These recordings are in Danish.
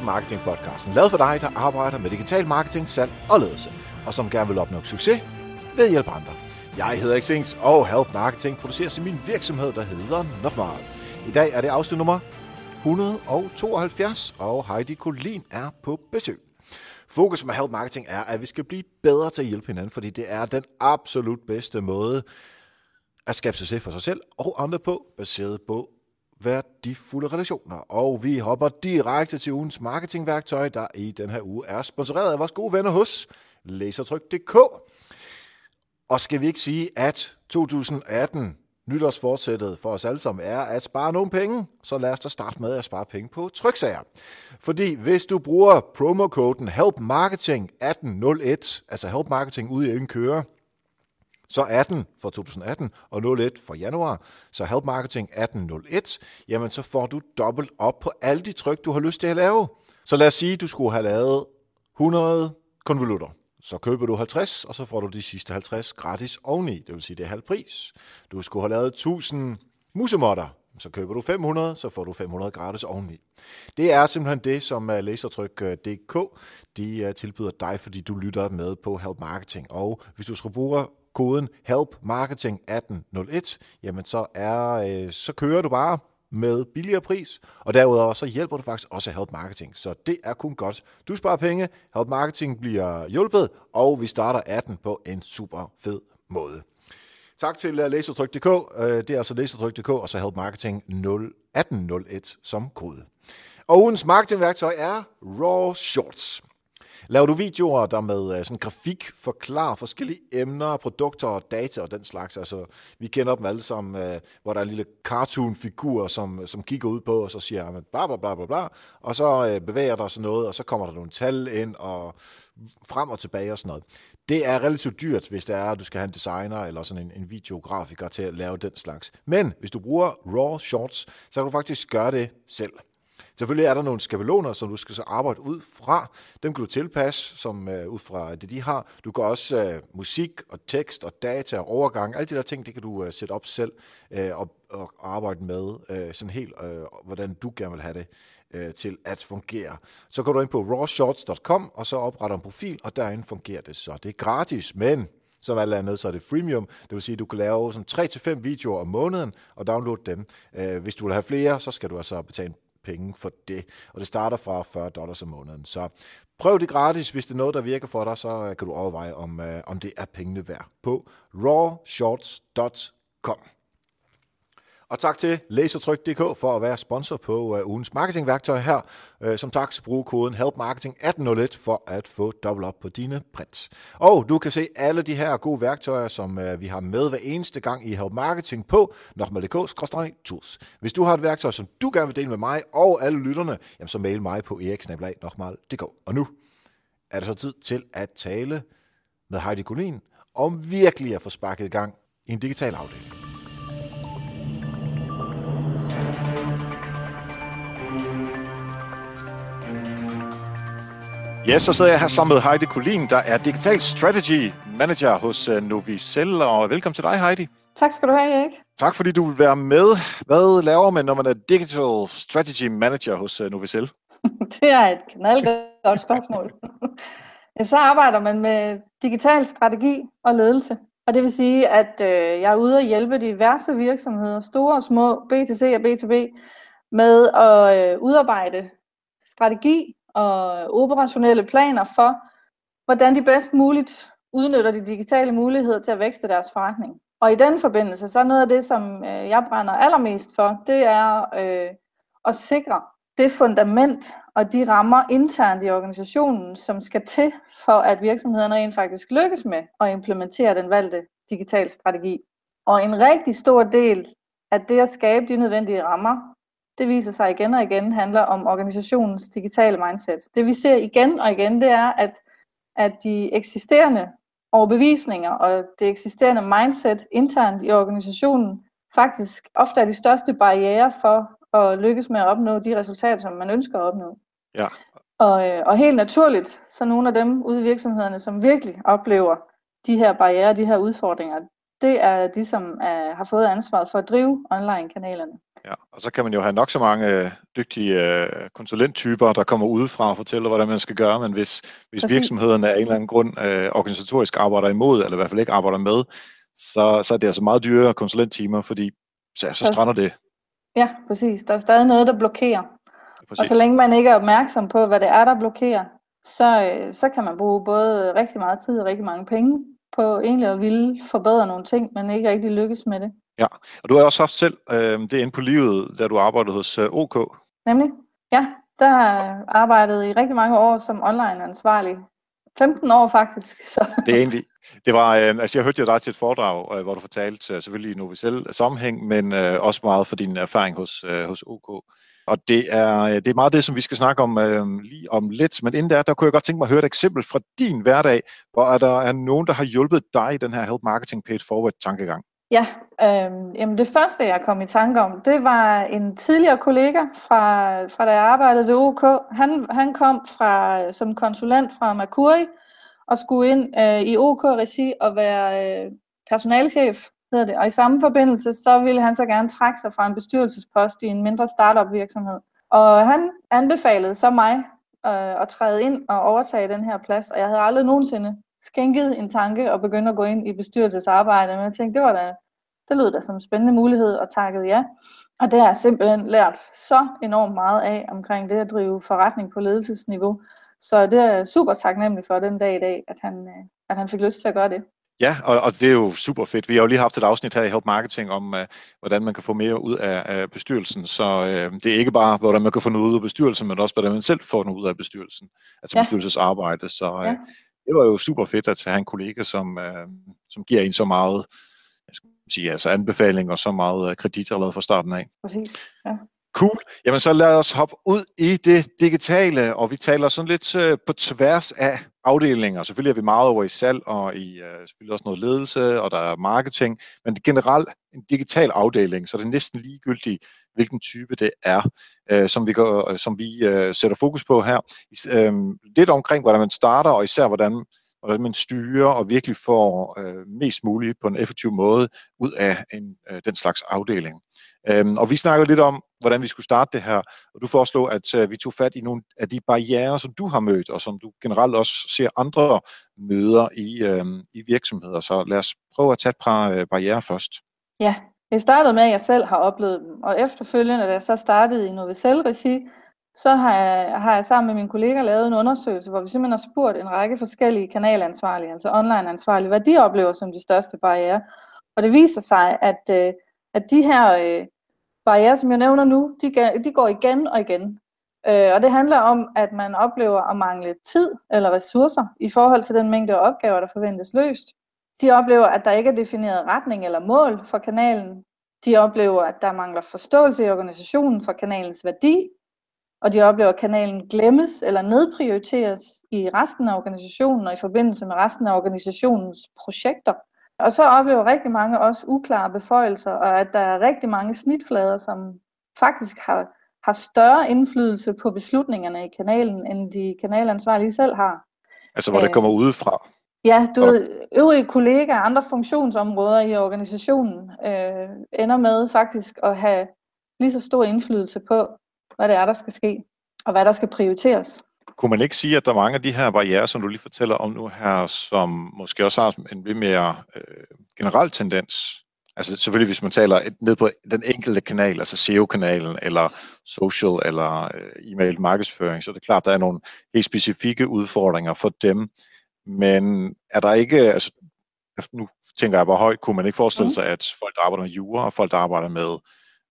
Help Marketing podcasten, lavet for dig, der arbejder med digital marketing, salg og ledelse, og som gerne vil opnå succes ved at hjælpe andre. Jeg hedder Xings, og Help Marketing produceres i min virksomhed, der hedder Nofmar. I dag er det afsnit nummer 172, og Heidi Kolin er på besøg. Fokus med Help Marketing er, at vi skal blive bedre til at hjælpe hinanden, fordi det er den absolut bedste måde at skabe succes for sig selv og andre på, baseret på værdifulde relationer. Og vi hopper direkte til ugens marketingværktøj, der i den her uge er sponsoreret af vores gode venner hos Lasertryk.dk. Og skal vi ikke sige, at 2018 nytårsforsættet for os alle sammen er at spare nogle penge, så lad os da starte med at spare penge på tryksager. Fordi hvis du bruger promokoden HELPMARKETING1801, altså HELPMARKETING ude i køre, så 18 for 2018 og 01 for januar, så Help Marketing 1801, jamen så får du dobbelt op på alle de tryk, du har lyst til at lave. Så lad os sige, du skulle have lavet 100 konvolutter. Så køber du 50, og så får du de sidste 50 gratis oveni. Det vil sige, det er halv pris. Du skulle have lavet 1000 musemotter. Så køber du 500, så får du 500 gratis oveni. Det er simpelthen det, som øh, Lasertryk.dk øh, de øh, tilbyder dig, fordi du lytter med på Help Marketing. Og hvis du skal bruge koden HELP MARKETING 1801, jamen så, er, øh, så kører du bare med billigere pris, og derudover så hjælper du faktisk også Help Marketing, så det er kun godt. Du sparer penge, Help Marketing bliver hjulpet, og vi starter 18 på en super fed måde. Tak til øh, Lasertryk.dk, øh, det er altså Lasertryk.dk, og så Help Marketing 01801 som kode. Og ugens marketingværktøj er Raw Shorts. Laver du videoer, der med øh, sådan grafik forklarer forskellige emner, produkter og data og den slags? Altså, vi kender dem alle sammen, øh, hvor der er en lille cartoon-figur, som, som kigger ud på, og så siger han bla bla bla bla bla, og så øh, bevæger der sig noget, og så kommer der nogle tal ind, og frem og tilbage og sådan noget. Det er relativt dyrt, hvis det er, at du skal have en designer eller sådan en, en videografiker til at lave den slags. Men hvis du bruger RAW Shorts, så kan du faktisk gøre det selv. Selvfølgelig er der nogle skabeloner, som du skal så arbejde ud fra. Dem kan du tilpasse som øh, ud fra det, de har. Du kan også øh, musik og tekst og data og overgang, alle de der ting, det kan du øh, sætte op selv øh, og, og arbejde med øh, sådan helt, øh, hvordan du gerne vil have det øh, til at fungere. Så går du ind på rawshorts.com, og så opretter en profil, og derinde fungerer det så. Det er gratis, men som alt andet, så er det freemium. Det vil sige, at du kan lave sådan 3-5 videoer om måneden og downloade dem. Øh, hvis du vil have flere, så skal du altså betale penge for det. Og det starter fra 40 dollars om måneden. Så prøv det gratis. Hvis det er noget, der virker for dig, så øh, kan du overveje, om, øh, om det er pengene værd på rawshorts.com. Og tak til Lasertryk.dk for at være sponsor på øh, ugens marketingværktøj her. Øh, som tak, så brug koden HELPMARKETING1801 for at få dobbelt op på dine prints. Og du kan se alle de her gode værktøjer, som øh, vi har med hver eneste gang i Help Marketing på nokmal.dk-tools. Hvis du har et værktøj, som du gerne vil dele med mig og alle lytterne, jamen så mail mig på eriksnablag.nokmal.dk. Og nu er det så tid til at tale med Heidi Kolin om virkelig at få sparket i gang i en digital afdeling. Ja, så sidder jeg her sammen med Heidi Kolin, der er Digital Strategy Manager hos uh, Novicell, og velkommen til dig, Heidi. Tak skal du have, Erik. Tak fordi du vil være med. Hvad laver man, når man er Digital Strategy Manager hos uh, Novicell? det er et knaldgodt spørgsmål. ja, så arbejder man med digital strategi og ledelse. Og det vil sige, at øh, jeg er ude og hjælpe diverse virksomheder, store og små, B2C og B2B, med at øh, udarbejde strategi og operationelle planer for, hvordan de bedst muligt udnytter de digitale muligheder til at vækste deres forretning. Og i den forbindelse, så er noget af det, som øh, jeg brænder allermest for, det er øh, at sikre det fundament og de rammer internt i organisationen, som skal til for, at virksomhederne rent faktisk lykkes med at implementere den valgte digital strategi. Og en rigtig stor del af det at skabe de nødvendige rammer, det viser sig igen og igen, handler om organisationens digitale mindset. Det vi ser igen og igen, det er, at, at de eksisterende overbevisninger og det eksisterende mindset internt i organisationen faktisk ofte er de største barriere for at lykkes med at opnå de resultater, som man ønsker at opnå. Ja. Og, øh, og helt naturligt, så nogle af dem ude i virksomhederne, som virkelig oplever de her barriere, de her udfordringer, det er de, som er, har fået ansvaret for at drive online-kanalerne. Ja, og så kan man jo have nok så mange øh, dygtige øh, konsulenttyper, der kommer udefra og fortæller, hvordan man skal gøre, men hvis, hvis virksomheden af en eller anden grund øh, organisatorisk arbejder imod, eller i hvert fald ikke arbejder med, så, så er det altså meget dyre konsulenttimer, fordi så, så strander det. Ja, præcis. Der er stadig noget, der blokerer. Præcis. Og så længe man ikke er opmærksom på, hvad det er, der blokerer, så, så kan man bruge både rigtig meget tid og rigtig mange penge på egentlig at ville forbedre nogle ting, men ikke rigtig lykkes med det. Ja, og du har også haft selv øh, det inde på livet, da du arbejdede hos øh, OK. Nemlig, ja. Der arbejdet i rigtig mange år som online ansvarlig. 15 år faktisk. Så. Det er egentlig, det var, øh, altså jeg hørte jo dig til et foredrag, øh, hvor du fortalte øh, selvfølgelig i Novicel sammenhæng, men øh, også meget for din erfaring hos, øh, hos OK. Og det er, øh, det er meget det, som vi skal snakke om øh, lige om lidt. Men inden der, der kunne jeg godt tænke mig at høre et eksempel fra din hverdag, hvor er der er nogen, der har hjulpet dig i den her Help Marketing Paid Forward tankegang. Ja, øh, jamen det første, jeg kom i tanke om, det var en tidligere kollega fra, fra da jeg arbejdede ved OK. Han, han kom fra, som konsulent fra Mercuri og skulle ind øh, i OK-regi og være øh, personalchef hedder det. Og i samme forbindelse, så ville han så gerne trække sig fra en bestyrelsespost i en mindre startup virksomhed. Og han anbefalede så mig øh, at træde ind og overtage den her plads, og jeg havde aldrig nogensinde skænket en tanke og begynde at gå ind i bestyrelsesarbejde, men jeg tænkte, det var da, det lød da som en spændende mulighed, og takkede ja. Og det har jeg simpelthen lært så enormt meget af omkring det at drive forretning på ledelsesniveau. Så det er super taknemmelig for den dag i dag, at han, øh, at han fik lyst til at gøre det. Ja, og, og det er jo super fedt. Vi har jo lige haft et afsnit her i Help Marketing om, uh, hvordan man kan få mere ud af, af bestyrelsen. Så uh, det er ikke bare, hvordan man kan få noget ud af bestyrelsen, men også, hvordan man selv får noget ud af bestyrelsen. Altså ja. bestyrelsesarbejde. Så uh, ja. Det var jo super fedt at have en kollega, som, uh, som giver en så meget jeg skal sige, altså anbefaling og så meget kredit allerede fra starten af. Præcis, ja. Cool. Jamen så lad os hoppe ud i det digitale, og vi taler sådan lidt uh, på tværs af afdelinger. Selvfølgelig er vi meget over i salg og i uh, selvfølgelig også noget ledelse, og der er marketing, men generelt en digital afdeling, så det er næsten ligegyldigt, hvilken type det er, uh, som vi, går, øh, som vi uh, sætter fokus på her. Uh, lidt omkring, hvordan man starter, og især hvordan hvordan man styrer og virkelig får øh, mest muligt på en effektiv måde ud af en, øh, den slags afdeling. Øhm, og vi snakker lidt om, hvordan vi skulle starte det her, og du foreslog, at øh, vi tog fat i nogle af de barriere, som du har mødt, og som du generelt også ser andre møder i, øh, i virksomheder. Så lad os prøve at tage et par øh, barriere først. Ja, det startede med, at jeg selv har oplevet dem, og efterfølgende, da jeg så startede i Novicel-regi, så har jeg, har jeg sammen med mine kolleger lavet en undersøgelse, hvor vi simpelthen har spurgt en række forskellige kanalansvarlige, altså onlineansvarlige, hvad de oplever som de største barriere. Og det viser sig, at, øh, at de her øh, barriere, som jeg nævner nu, de, de går igen og igen. Øh, og det handler om, at man oplever at mangle tid eller ressourcer i forhold til den mængde af opgaver, der forventes løst. De oplever, at der ikke er defineret retning eller mål for kanalen. De oplever, at der mangler forståelse i organisationen for kanalens værdi, og de oplever, at kanalen glemmes eller nedprioriteres i resten af organisationen og i forbindelse med resten af organisationens projekter. Og så oplever rigtig mange også uklare beføjelser, og at der er rigtig mange snitflader, som faktisk har, har større indflydelse på beslutningerne i kanalen, end de kanalansvarlige selv har. Altså hvor det kommer udefra? Ja, du ved, øvrige kollegaer og andre funktionsområder i organisationen øh, ender med faktisk at have lige så stor indflydelse på, hvad det er, der skal ske, og hvad der skal prioriteres. Kunne man ikke sige, at der er mange af de her barriere, som du lige fortæller om nu her, som måske også har en lidt mere øh, generel tendens? Altså selvfølgelig, hvis man taler ned på den enkelte kanal, altså SEO-kanalen, eller social, eller øh, e-mail markedsføring, så er det klart, der er nogle helt specifikke udfordringer for dem. Men er der ikke, altså nu tænker jeg bare højt, kunne man ikke forestille mm. sig, at folk, der arbejder med jura, og folk, der arbejder med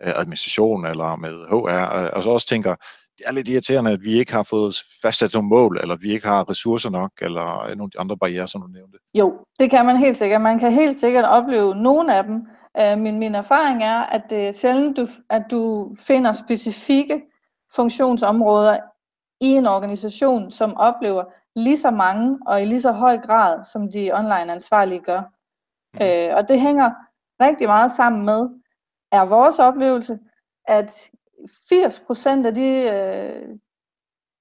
administration eller med HR, øh, og så også tænker, det er lidt irriterende, at vi ikke har fået fastsat nogle mål, eller vi ikke har ressourcer nok, eller nogle af de andre barriere, som du nævnte. Jo, det kan man helt sikkert. Man kan helt sikkert opleve nogle af dem. Øh, min, min erfaring er, at det er sjældent, du, at du finder specifikke funktionsområder i en organisation, som oplever lige så mange og i lige så høj grad, som de online ansvarlige gør. Mm. Øh, og det hænger rigtig meget sammen med, er vores oplevelse, at 80% af de, øh,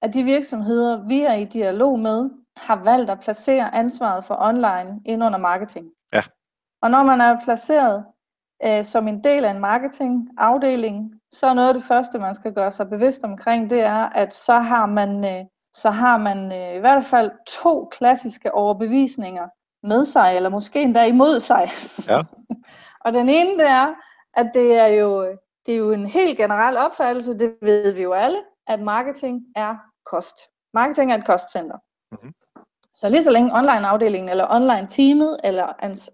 af de virksomheder, vi er i dialog med, har valgt at placere ansvaret for online ind under marketing. Ja. Og når man er placeret øh, som en del af en marketingafdeling, så er noget af det første, man skal gøre sig bevidst omkring, det er, at så har man, øh, så har man øh, i hvert fald to klassiske overbevisninger med sig, eller måske endda imod sig. Ja. og den ene, det er, at det er jo, det er jo en helt generel opfattelse, det ved vi jo alle, at marketing er kost. Marketing er et kostcenter. Mm-hmm. Så lige så længe online-afdelingen eller online-teamet eller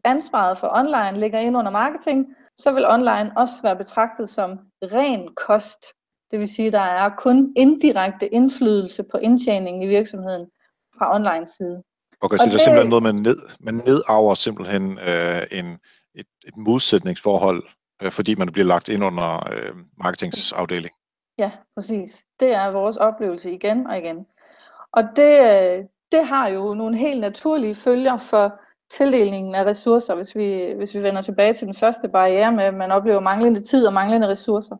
ansvaret for online ligger ind under marketing, så vil online også være betragtet som ren kost. Det vil sige, at der er kun indirekte indflydelse på indtjeningen i virksomheden fra online side. Okay, så det er simpelthen noget, man, ned, man nedarver simpelthen øh, en, et, et modsætningsforhold, øh, fordi man bliver lagt ind under øh, marketingsafdeling. Ja, præcis. Det er vores oplevelse igen og igen. Og det, øh, det har jo nogle helt naturlige følger for tildelingen af ressourcer, hvis vi, hvis vi vender tilbage til den første barriere med, at man oplever manglende tid og manglende ressourcer.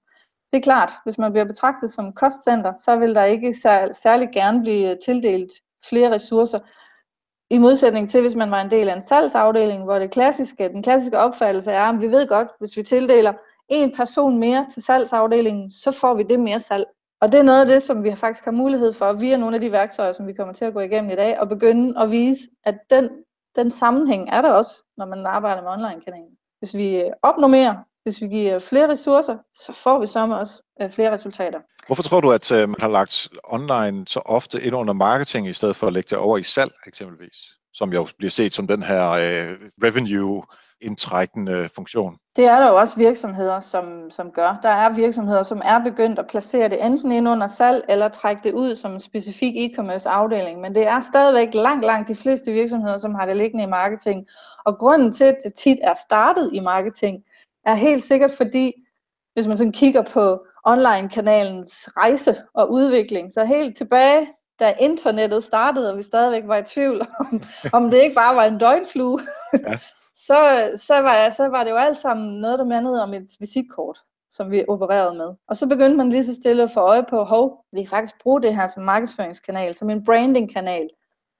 Det er klart, hvis man bliver betragtet som kostcenter, så vil der ikke særlig gerne blive tildelt flere ressourcer. I modsætning til, hvis man var en del af en salgsafdeling, hvor det klassiske, den klassiske opfattelse er, at vi ved godt, hvis vi tildeler en person mere til salgsafdelingen, så får vi det mere salg. Og det er noget af det, som vi faktisk har mulighed for, via nogle af de værktøjer, som vi kommer til at gå igennem i dag, og begynde at vise, at den, den sammenhæng er der også, når man arbejder med online-kanalen. Hvis vi opnår mere, hvis vi giver flere ressourcer, så får vi så også øh, flere resultater. Hvorfor tror du, at øh, man har lagt online så ofte ind under marketing, i stedet for at lægge det over i salg eksempelvis? Som jo bliver set som den her øh, revenue indtrækkende funktion. Det er der jo også virksomheder, som, som gør. Der er virksomheder, som er begyndt at placere det enten ind under salg, eller trække det ud som en specifik e-commerce afdeling. Men det er stadigvæk langt, langt de fleste virksomheder, som har det liggende i marketing. Og grunden til, at det tit er startet i marketing, er helt sikkert fordi, hvis man sådan kigger på online-kanalens rejse og udvikling, så helt tilbage, da internettet startede, og vi stadigvæk var i tvivl om, om det ikke bare var en døgnflue, ja. så, så, var, så var det jo alt sammen noget, der mandede om et visitkort, som vi opererede med. Og så begyndte man lige så stille at få øje på, hov, vi kan faktisk bruge det her som markedsføringskanal, som en brandingkanal.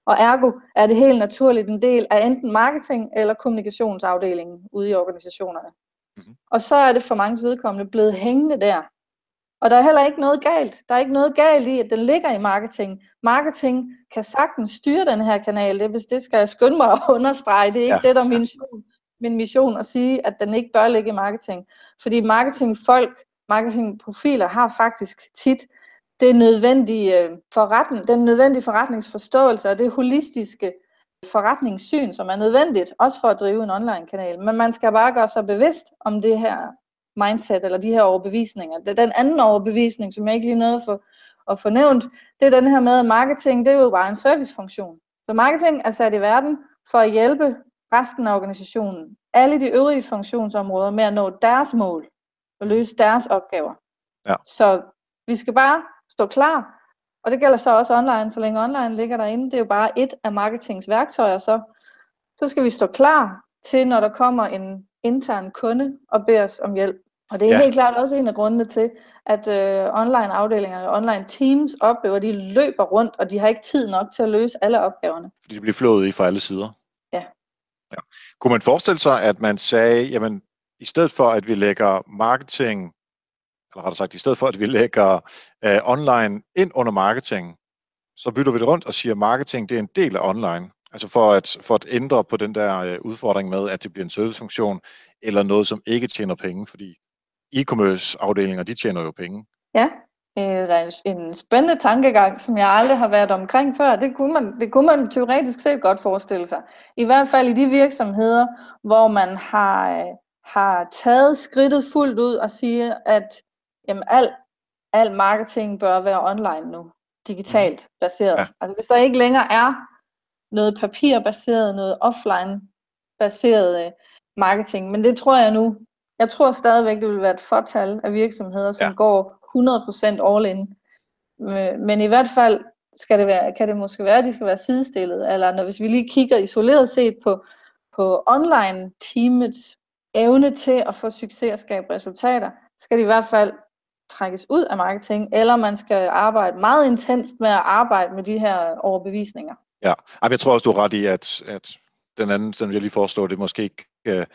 Og ergo er det helt naturligt en del af enten marketing eller kommunikationsafdelingen ude i organisationerne. Mm-hmm. Og så er det for mange vedkommende blevet hængende der. Og der er heller ikke noget galt. Der er ikke noget galt i, at den ligger i marketing. Marketing kan sagtens styre den her kanal. Det, hvis det skal jeg skynde mig at understrege. Det er ikke ja. det, der er min mission, min mission at sige, at den ikke bør ligge i marketing. Fordi marketingfolk, marketingprofiler har faktisk tit det nødvendige øh, forretning, den nødvendige forretningsforståelse og det holistiske forretningssyn, som er nødvendigt, også for at drive en online-kanal. Men man skal bare gøre sig bevidst om det her mindset, eller de her overbevisninger. Det er den anden overbevisning, som jeg ikke lige nåede for at få nævnt, det er den her med, at marketing, det er jo bare en servicefunktion. Så marketing er sat i verden for at hjælpe resten af organisationen, alle de øvrige funktionsområder med at nå deres mål og løse deres opgaver. Ja. Så vi skal bare stå klar og det gælder så også online, så længe online ligger derinde. Det er jo bare et af marketings værktøjer, så, så skal vi stå klar til, når der kommer en intern kunde og beder os om hjælp. Og det er ja. helt klart også en af grundene til, at øh, online-afdelingerne, online teams oplever, at de løber rundt, og de har ikke tid nok til at løse alle opgaverne. Fordi de bliver flået i fra alle sider. Ja. ja. Kunne man forestille sig, at man sagde, jamen i stedet for at vi lægger marketing eller rettere sagt, i stedet for at vi lægger øh, online ind under marketing, så bytter vi det rundt og siger, at marketing det er en del af online. Altså for at, for at ændre på den der øh, udfordring med, at det bliver en servicefunktion, eller noget, som ikke tjener penge, fordi e-commerce afdelinger, de tjener jo penge. Ja, øh, der er en spændende tankegang, som jeg aldrig har været omkring før. Det kunne, man, det kunne man teoretisk set godt forestille sig. I hvert fald i de virksomheder, hvor man har, øh, har taget skridtet fuldt ud og siger, at jamen al, al marketing bør være online nu, digitalt mm. baseret. Ja. Altså hvis der ikke længere er noget papirbaseret, noget offline baseret øh, marketing, men det tror jeg nu, jeg tror stadigvæk, det vil være et fortal af virksomheder, som ja. går 100% all in. Øh, men i hvert fald skal det være, kan det måske være, at de skal være sidestillet, eller når, hvis vi lige kigger isoleret set på, på online teamets evne til at få succes og skabe resultater, skal de i hvert fald trækkes ud af marketing, eller man skal arbejde meget intenst med at arbejde med de her overbevisninger. Ja, jeg tror også, du er ret i, at, at den anden, som jeg lige foreslår, det måske ikke, øh,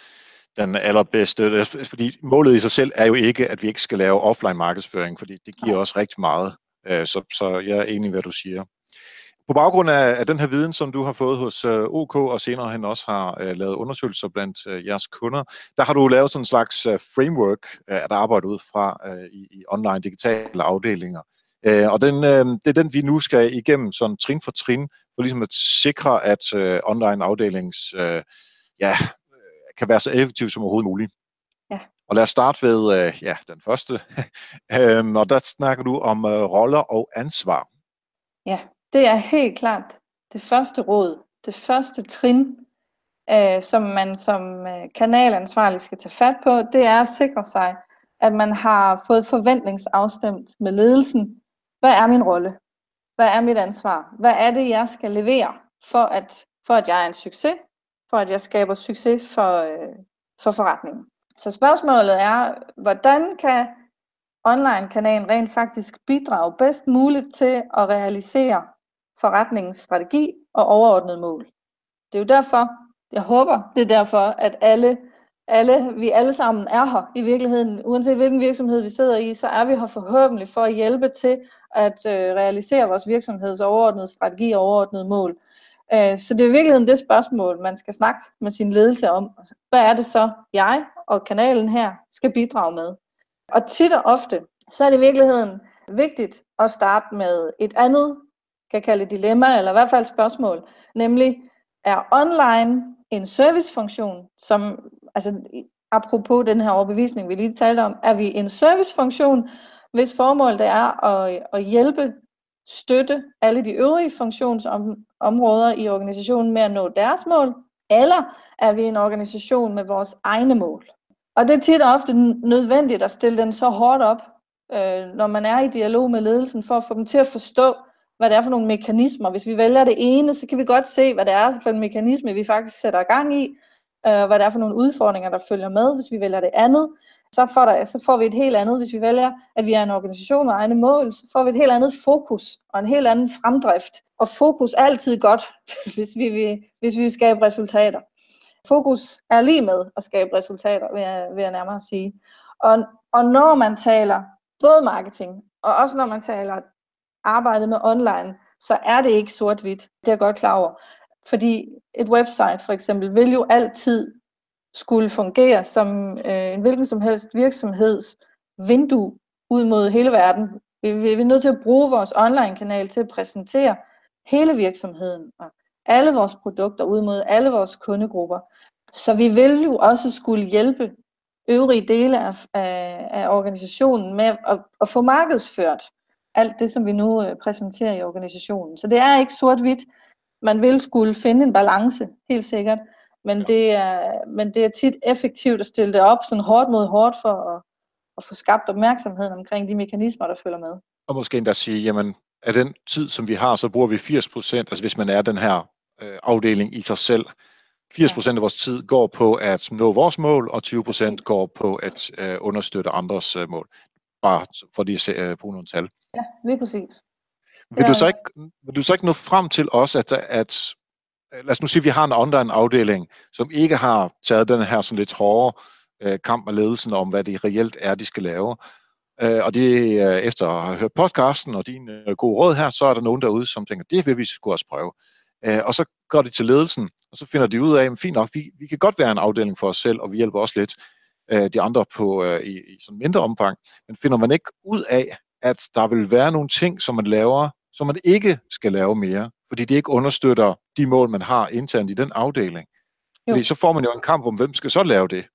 den allerbedste. Fordi målet i sig selv er jo ikke, at vi ikke skal lave offline markedsføring, fordi det giver også rigtig meget. Øh, så, så jeg er enig i, hvad du siger. På baggrund af, af den her viden, som du har fået hos uh, OK, og senere hen også har uh, lavet undersøgelser blandt uh, jeres kunder, der har du lavet sådan en slags uh, framework uh, at arbejde ud fra uh, i, i online digitale afdelinger. Uh, og den, uh, det er den, vi nu skal igennem sådan trin for trin, for ligesom at sikre, at uh, online afdelings uh, ja, kan være så effektiv som overhovedet muligt. Ja. Og lad os starte ved uh, ja, den første. uh, og der snakker du om uh, roller og ansvar. Ja, det er helt klart det første råd, det første trin, øh, som man som øh, kanalansvarlig skal tage fat på, det er at sikre sig, at man har fået forventningsafstemt med ledelsen. Hvad er min rolle? Hvad er mit ansvar? Hvad er det, jeg skal levere for at, for at jeg er en succes? For at jeg skaber succes for, øh, for forretningen. Så spørgsmålet er, hvordan kan online-kanalen rent faktisk bidrage bedst muligt til at realisere forretningens strategi og overordnede mål. Det er jo derfor, jeg håber, det er derfor, at alle, alle, vi alle sammen er her i virkeligheden. Uanset hvilken virksomhed vi sidder i, så er vi her forhåbentlig for at hjælpe til at øh, realisere vores virksomheds overordnede strategi og overordnede mål. Øh, så det er i virkeligheden det spørgsmål, man skal snakke med sin ledelse om. Hvad er det så, jeg og kanalen her skal bidrage med? Og tit og ofte, så er det i virkeligheden vigtigt at starte med et andet kan kalde dilemma, eller i hvert fald spørgsmål, nemlig er online en servicefunktion, som, altså apropos den her overbevisning, vi lige talte om, er vi en servicefunktion, hvis formål det er at, at hjælpe, støtte alle de øvrige funktionsområder i organisationen med at nå deres mål, eller er vi en organisation med vores egne mål? Og det er tit og ofte nødvendigt at stille den så hårdt op, øh, når man er i dialog med ledelsen, for at få dem til at forstå, hvad det er for nogle mekanismer. Hvis vi vælger det ene, så kan vi godt se, hvad det er for en mekanisme, vi faktisk sætter gang i, øh, hvad det er for nogle udfordringer, der følger med. Hvis vi vælger det andet, så får, der, så får vi et helt andet. Hvis vi vælger, at vi er en organisation med egne mål, så får vi et helt andet fokus og en helt anden fremdrift. Og fokus er altid godt, hvis vi vil, hvis vi vil skabe resultater. Fokus er lige med at skabe resultater, vil jeg, vil jeg nærmere sige. Og, og når man taler både marketing, og også når man taler arbejdet med online, så er det ikke sort-hvidt. Det er jeg godt klar over. Fordi et website for eksempel vil jo altid skulle fungere som øh, en hvilken som helst virksomheds vindue ud mod hele verden. Vi, vi, vi er nødt til at bruge vores online-kanal til at præsentere hele virksomheden og alle vores produkter ud mod alle vores kundegrupper. Så vi vil jo også skulle hjælpe øvrige dele af, af, af organisationen med at, at få markedsført alt det, som vi nu øh, præsenterer i organisationen. Så det er ikke sort-hvidt. Man vil skulle finde en balance, helt sikkert. Men, ja. det er, men det er tit effektivt at stille det op sådan hårdt mod hårdt for at, at få skabt opmærksomhed omkring de mekanismer, der følger med. Og måske endda sige, jamen, af den tid, som vi har, så bruger vi 80 procent, altså hvis man er den her øh, afdeling i sig selv, 80 procent af vores tid går på at nå vores mål, og 20 procent går på at øh, understøtte andres øh, mål. Bare for lige at øh, nogle tal. Ja, lige præcis. Vil du, så ikke, vil du så ikke nå frem til også, at, at lad os nu sige, at vi har en online afdeling, som ikke har taget den her sådan lidt hårde øh, kamp med ledelsen om, hvad det reelt er, de skal lave. Øh, og det, øh, efter at have hørt podcasten og dine øh, gode råd her, så er der nogen derude, som tænker, det vil vi skulle også prøve. Øh, og så går de til ledelsen, og så finder de ud af, at fint nok, vi, vi kan godt være en afdeling for os selv, og vi hjælper også lidt øh, de andre på øh, i, i sådan mindre omfang. Men finder man ikke ud af, at der vil være nogle ting, som man laver, som man ikke skal lave mere, fordi det ikke understøtter de mål, man har internt i den afdeling. Jo. Fordi så får man jo en kamp om, hvem skal så lave det?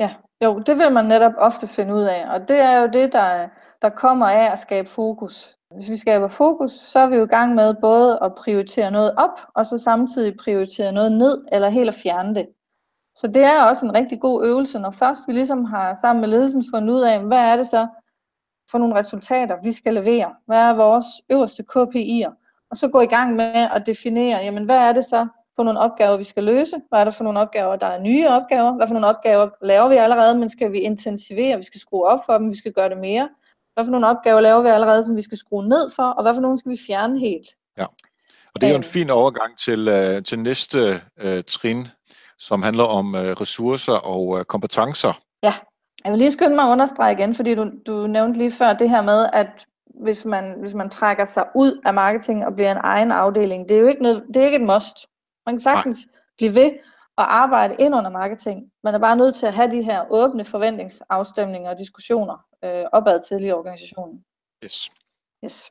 Ja, jo, det vil man netop ofte finde ud af, og det er jo det, der, der kommer af at skabe fokus. Hvis vi skaber fokus, så er vi jo i gang med både at prioritere noget op, og så samtidig prioritere noget ned, eller helt at fjerne det. Så det er også en rigtig god øvelse, når først vi ligesom har sammen med ledelsen fundet ud af, hvad er det så, for nogle resultater, vi skal levere. Hvad er vores øverste KPI'er? Og så gå i gang med at definere, jamen hvad er det så for nogle opgaver, vi skal løse? Hvad er det for nogle opgaver, der er nye opgaver? Hvad for nogle opgaver laver vi allerede, men skal vi intensivere? Vi skal skrue op for dem, vi skal gøre det mere. Hvad for nogle opgaver laver vi allerede, som vi skal skrue ned for? Og hvad for nogle skal vi fjerne helt? Ja, og det er jo en fin overgang til, uh, til næste uh, trin, som handler om øh, ressourcer og øh, kompetencer. Ja, jeg vil lige skynde mig at understrege igen, fordi du, du nævnte lige før det her med, at hvis man, hvis man trækker sig ud af marketing og bliver en egen afdeling, det er jo ikke, noget, det er ikke et must. Man kan sagtens Nej. blive ved at arbejde ind under marketing. Man er bare nødt til at have de her åbne forventningsafstemninger og diskussioner øh, opad til i organisationen. Yes. yes.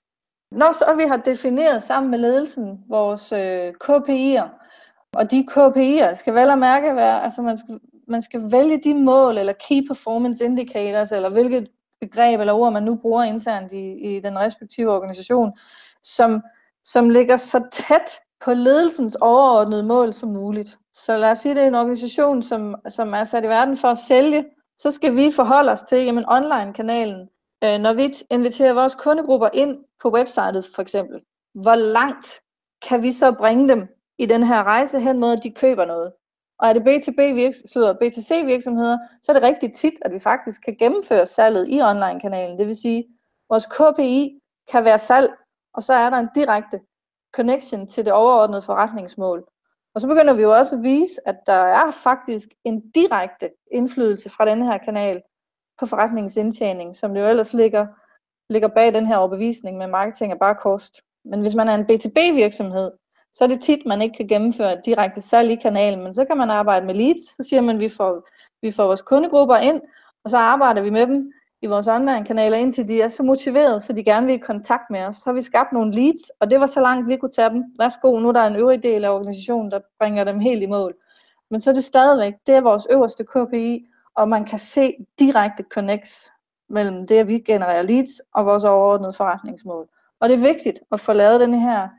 Når så vi har defineret sammen med ledelsen vores øh, KPI'er, og de KPI'er skal vel og mærke være, altså man skal, man skal vælge de mål, eller Key Performance Indicators, eller hvilket begreb eller ord, man nu bruger internt i, i den respektive organisation, som, som ligger så tæt på ledelsens overordnede mål som muligt. Så lad os sige, det er en organisation, som, som er sat i verden for at sælge, så skal vi forholde os til, jamen online-kanalen, øh, når vi inviterer vores kundegrupper ind på websitet for eksempel, hvor langt kan vi så bringe dem? I den her rejse hen mod, at de køber noget? Og er det B2B virksomheder, B2C virksomheder, så er det rigtig tit, at vi faktisk kan gennemføre salget i online-kanalen. Det vil sige, at vores KPI kan være salg, og så er der en direkte connection til det overordnede forretningsmål. Og så begynder vi jo også at vise, at der er faktisk en direkte indflydelse fra den her kanal på forretningens indtjening, som det jo ellers ligger, ligger bag den her overbevisning med marketing er bare kost. Men hvis man er en B2B virksomhed, så er det tit, man ikke kan gennemføre direkte salg i kanalen, men så kan man arbejde med leads, så siger man, at vi får, vi får vores kundegrupper ind, og så arbejder vi med dem i vores online-kanaler, indtil de er så motiverede, så de gerne vil i kontakt med os. Så har vi skabt nogle leads, og det var så langt, vi kunne tage dem. Værsgo, nu er der en øvrig del af organisationen, der bringer dem helt i mål. Men så er det stadigvæk, det er vores øverste KPI, og man kan se direkte connects mellem det, at vi genererer leads og vores overordnede forretningsmål. Og det er vigtigt at få lavet den her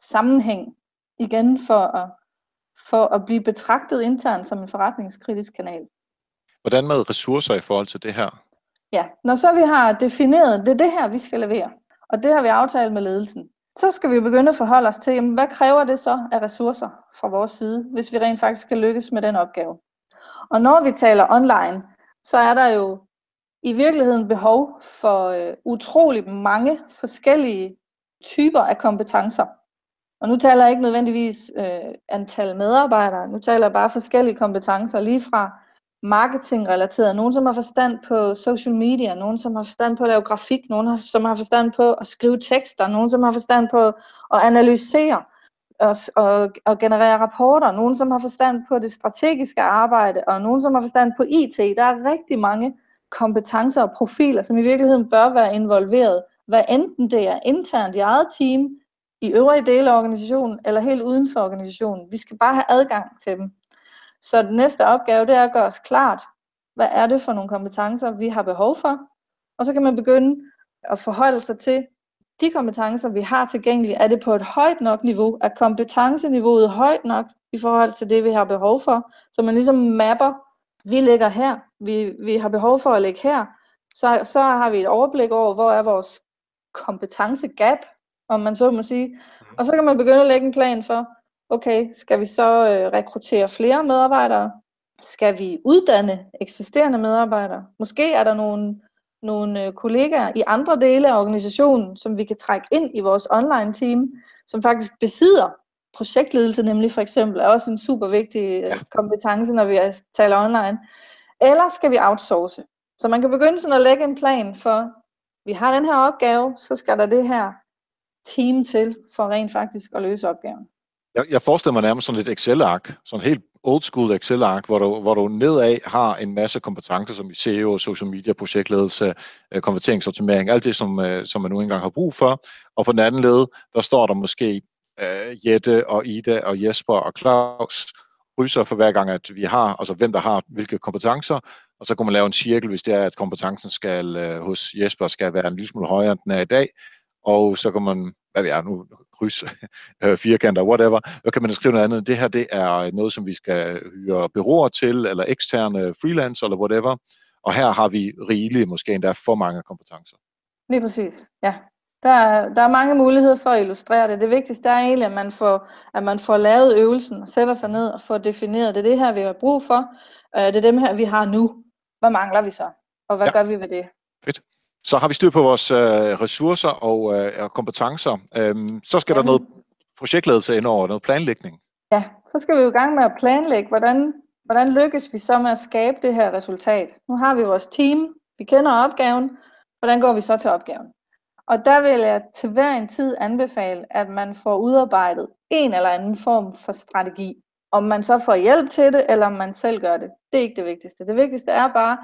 sammenhæng igen for at, for at blive betragtet internt som en forretningskritisk kanal. Hvordan med ressourcer i forhold til det her? Ja, når så vi har defineret, det er det her, vi skal levere, og det har vi aftalt med ledelsen, så skal vi begynde at forholde os til, jamen, hvad kræver det så af ressourcer fra vores side, hvis vi rent faktisk skal lykkes med den opgave. Og når vi taler online, så er der jo i virkeligheden behov for øh, utrolig mange forskellige typer af kompetencer. Og nu taler jeg ikke nødvendigvis øh, antal medarbejdere, nu taler jeg bare forskellige kompetencer, lige fra marketingrelateret, nogen som har forstand på social media, nogen som har forstand på at lave grafik, nogen som har forstand på at skrive tekster, nogen som har forstand på at analysere og, og, og generere rapporter, nogen som har forstand på det strategiske arbejde, og nogen som har forstand på IT. Der er rigtig mange kompetencer og profiler, som i virkeligheden bør være involveret, hvad enten det er internt i eget team, i øvrige dele af organisationen, eller helt uden for organisationen. Vi skal bare have adgang til dem. Så den næste opgave, det er at gøre os klart, hvad er det for nogle kompetencer, vi har behov for, og så kan man begynde at forholde sig til, de kompetencer, vi har tilgængelige, er det på et højt nok niveau? Er kompetenceniveauet højt nok i forhold til det, vi har behov for? Så man ligesom mapper, vi ligger her, vi, vi har behov for at ligge her, så, så har vi et overblik over, hvor er vores kompetencegap, om man så må sige. Mhm. Og så kan man begynde at lægge en plan for, okay, skal vi så øh, rekruttere flere medarbejdere? Skal vi uddanne eksisterende medarbejdere? Måske er der nogle, nogle øh, kollegaer i andre dele af organisationen, som vi kan trække ind i vores online team, som faktisk besidder projektledelse nemlig for eksempel, er også en super vigtig øh, kompetence, når vi taler online. Eller skal vi outsource? Så man kan begynde sådan at lægge en plan for, vi har den her opgave, så skal der det her team til for rent faktisk at løse opgaven. Jeg, jeg forestiller mig nærmest sådan et Excel-ark, sådan helt old school Excel-ark, hvor du, hvor du nedad har en masse kompetencer, som i SEO, social media, projektledelse, øh, konverteringsoptimering, alt det, som, øh, som man nu engang har brug for. Og på den anden led, der står der måske uh, Jette og Ida og Jesper og Claus krydser for hver gang, at vi har, altså hvem der har hvilke kompetencer, og så kan man lave en cirkel, hvis det er, at kompetencen skal uh, hos Jesper skal være en lille smule højere, end den er i dag, og så kan man, hvad det er nu, kryds, øh, firkanter, whatever, så kan man skrive noget andet. Det her, det er noget, som vi skal hyre byråer til, eller eksterne freelance, eller whatever, og her har vi rigeligt, måske endda for mange kompetencer. Lige præcis, ja. Der er, der er mange muligheder for at illustrere det. Det vigtigste er egentlig, at man får, at man får lavet øvelsen, sætter sig ned og får defineret, det er det her, vi har brug for, øh, det er dem her, vi har nu. Hvad mangler vi så? Og hvad ja. gør vi ved det? Fedt. Så har vi styr på vores øh, ressourcer og, øh, og kompetencer. Øhm, så skal ja. der noget projektledelse ind over, noget planlægning. Ja, så skal vi jo i gang med at planlægge, hvordan, hvordan lykkes vi så med at skabe det her resultat. Nu har vi vores team, vi kender opgaven, hvordan går vi så til opgaven? Og der vil jeg til hver en tid anbefale, at man får udarbejdet en eller anden form for strategi. Om man så får hjælp til det, eller om man selv gør det, det er ikke det vigtigste. Det vigtigste er bare,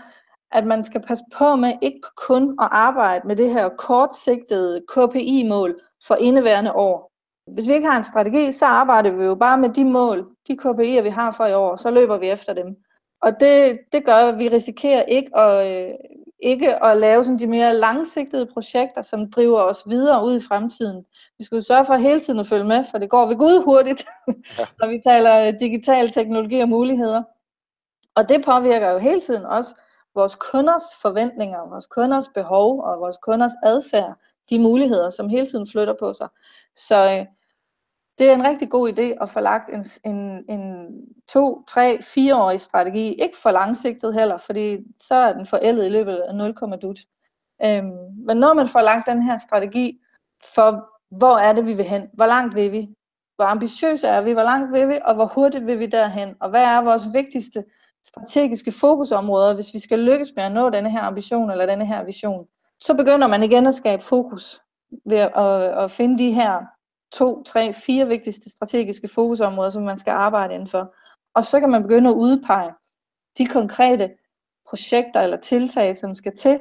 at man skal passe på med ikke kun at arbejde med det her kortsigtede KPI-mål for indeværende år. Hvis vi ikke har en strategi, så arbejder vi jo bare med de mål, de KPI'er, vi har for i år, så løber vi efter dem. Og det, det gør, at vi risikerer ikke at, øh, ikke at lave sådan de mere langsigtede projekter, som driver os videre ud i fremtiden. Vi skal jo sørge for hele tiden at følge med, for det går ved Gud hurtigt, ja. når vi taler digital teknologi og muligheder. Og det påvirker jo hele tiden også vores kunders forventninger, vores kunders behov og vores kunders adfærd, de muligheder, som hele tiden flytter på sig. Så øh, det er en rigtig god idé at få lagt en, en, en to, tre, fireårig strategi. Ikke for langsigtet heller, fordi så er den forældet i løbet af 0, dut. Øhm, men når man får lagt den her strategi for, hvor er det, vi vil hen? Hvor langt vil vi? Hvor ambitiøse er vi? Hvor langt vil vi? Og hvor hurtigt vil vi derhen? Og hvad er vores vigtigste strategiske fokusområder, hvis vi skal lykkes med at nå denne her ambition eller denne her vision? Så begynder man igen at skabe fokus ved at, at finde de her to, tre, fire vigtigste strategiske fokusområder, som man skal arbejde indenfor. Og så kan man begynde at udpege de konkrete projekter eller tiltag, som skal til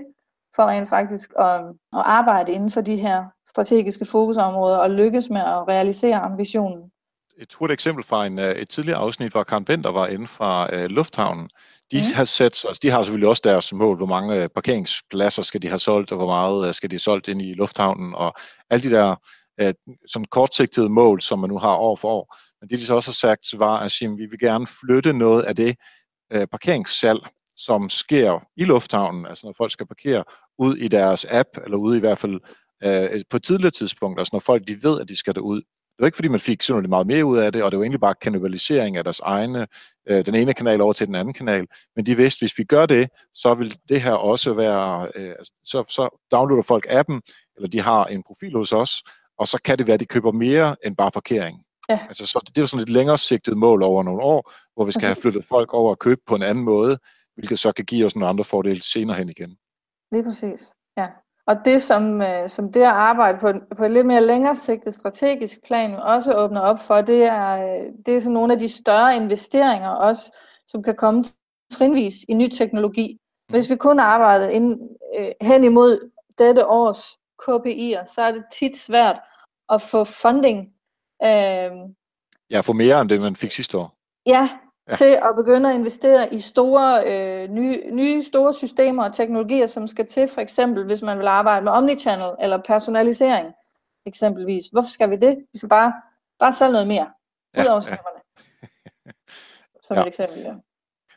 for rent faktisk at, at arbejde inden for de her strategiske fokusområder og lykkes med at realisere ambitionen. Et hurtigt eksempel fra en, øh, et tidligere afsnit, hvor Karen Bender var inden fra uh, Lufthavnen. De, mm. har sat, altså, de har selvfølgelig også deres mål, hvor mange øh, parkeringspladser skal de have solgt, og hvor meget skal de have solgt ind i lufthavnen, og alle de der øh, som kortsigtede mål, som man nu har år for år. Men det de så også har sagt, var at sige, at vi vil gerne flytte noget af det øh, parkeringssalg, som sker i lufthavnen, altså når folk skal parkere, ud i deres app, eller ud i hvert fald øh, på et tidligere tidspunkt, altså når folk de ved, at de skal derud. Det var ikke fordi, man fik sådan meget mere ud af det, og det var egentlig bare kannibalisering af deres egne, øh, den ene kanal over til den anden kanal. Men de vidste, hvis vi gør det, så vil det her også være, øh, altså, så, så downloader folk appen, eller de har en profil hos os, og så kan det være, at de køber mere end bare parkering. Ja. Altså, så det er jo sådan et længere sigtet mål over nogle år, hvor vi skal have flyttet folk over og købe på en anden måde, hvilket så kan give os nogle andre fordele senere hen igen. Lige præcis, ja. Og det, som, øh, som det at arbejde på, på et lidt mere længere sigtet strategisk plan også åbner op for, det er, øh, det er sådan nogle af de større investeringer også, som kan komme trinvis i ny teknologi. Mm. Hvis vi kun arbejder ind, øh, hen imod dette års KPI'er, så er det tit svært at få funding. Øh, ja, få mere end det, man fik sidste år. Ja, ja. til at begynde at investere i store, øh, nye, nye store systemer og teknologier, som skal til, for eksempel hvis man vil arbejde med omnichannel eller personalisering, eksempelvis. Hvorfor skal vi det? Vi skal bare, bare sælge noget mere, ud ja, over ja. Som ja. et eksempel, ja.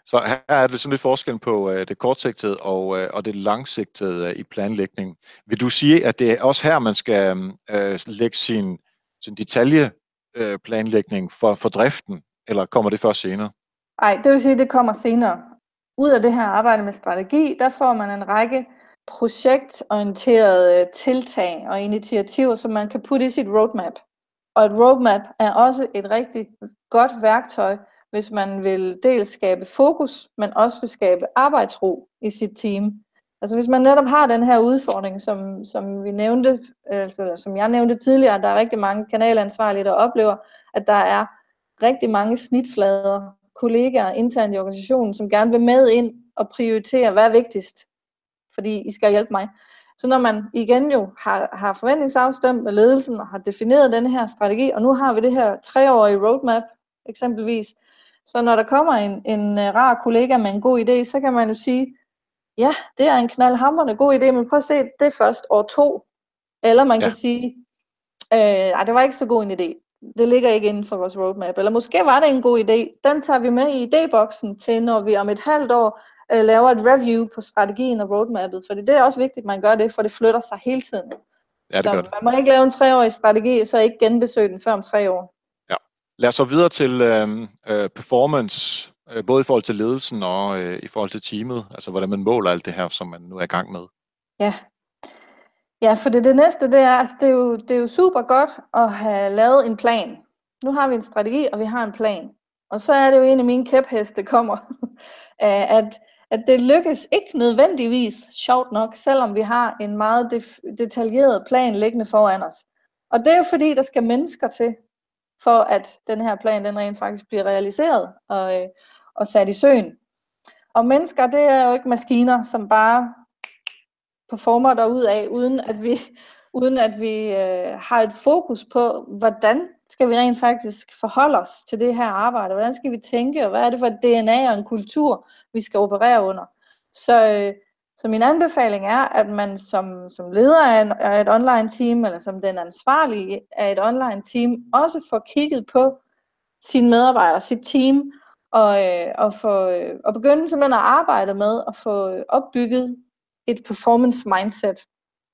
Så her er det sådan lidt forskel på øh, det kortsigtede og, øh, og det langsigtede øh, i planlægning. Vil du sige, at det er også her, man skal øh, lægge sin, sin detaljeplanlægning øh, for, for driften, eller kommer det først senere? Nej, det vil sige, at det kommer senere. Ud af det her arbejde med strategi, der får man en række projektorienterede øh, tiltag og initiativer, som man kan putte i sit roadmap. Og et roadmap er også et rigtig godt værktøj hvis man vil dels skabe fokus, men også vil skabe arbejdsro i sit team. Altså hvis man netop har den her udfordring, som, som vi nævnte, altså som jeg nævnte tidligere, at der er rigtig mange kanalansvarlige, der oplever, at der er rigtig mange snitflader, kollegaer internt i organisationen, som gerne vil med ind og prioritere, hvad er vigtigst, fordi I skal hjælpe mig. Så når man igen jo har, har forventningsafstemt med ledelsen og har defineret den her strategi, og nu har vi det her treårige roadmap eksempelvis, så når der kommer en, en uh, rar kollega med en god idé, så kan man jo sige, ja, det er en knaldhammerende god idé, men prøv at se, det først år to. Eller man ja. kan sige, øh, det var ikke så god en idé. Det ligger ikke inden for vores roadmap. Eller måske var det en god idé. Den tager vi med i idéboksen til, når vi om et halvt år øh, laver et review på strategien og roadmappet. For det er også vigtigt, at man gør det, for det flytter sig hele tiden. Ja, det så gør det. man må ikke lave en treårig strategi, så ikke genbesøge den før om tre år. Lad os så videre til øhm, øh, performance, øh, både i forhold til ledelsen og øh, i forhold til teamet, altså hvordan man måler alt det her, som man nu er i gang med. Ja, ja for det, det næste, det er, altså, det, er jo, det er jo super godt at have lavet en plan. Nu har vi en strategi, og vi har en plan. Og så er det jo en af mine kæpheste kommer, at, at det lykkes ikke nødvendigvis, sjovt nok, selvom vi har en meget def- detaljeret plan liggende foran os. Og det er jo fordi, der skal mennesker til, for at den her plan den rent faktisk bliver realiseret og, øh, og sat i søen. Og mennesker, det er jo ikke maskiner, som bare performer derud af, uden at vi, uden at vi øh, har et fokus på, hvordan skal vi rent faktisk forholde os til det her arbejde? Hvordan skal vi tænke, og hvad er det for et DNA og en kultur, vi skal operere under? Så, øh, så min anbefaling er, at man som, som leder af, en, af et online team, eller som den ansvarlige af et online team, også får kigget på sine medarbejdere, sit team, og, øh, og, få, øh, og begynde simpelthen at arbejde med at få øh, opbygget et performance mindset.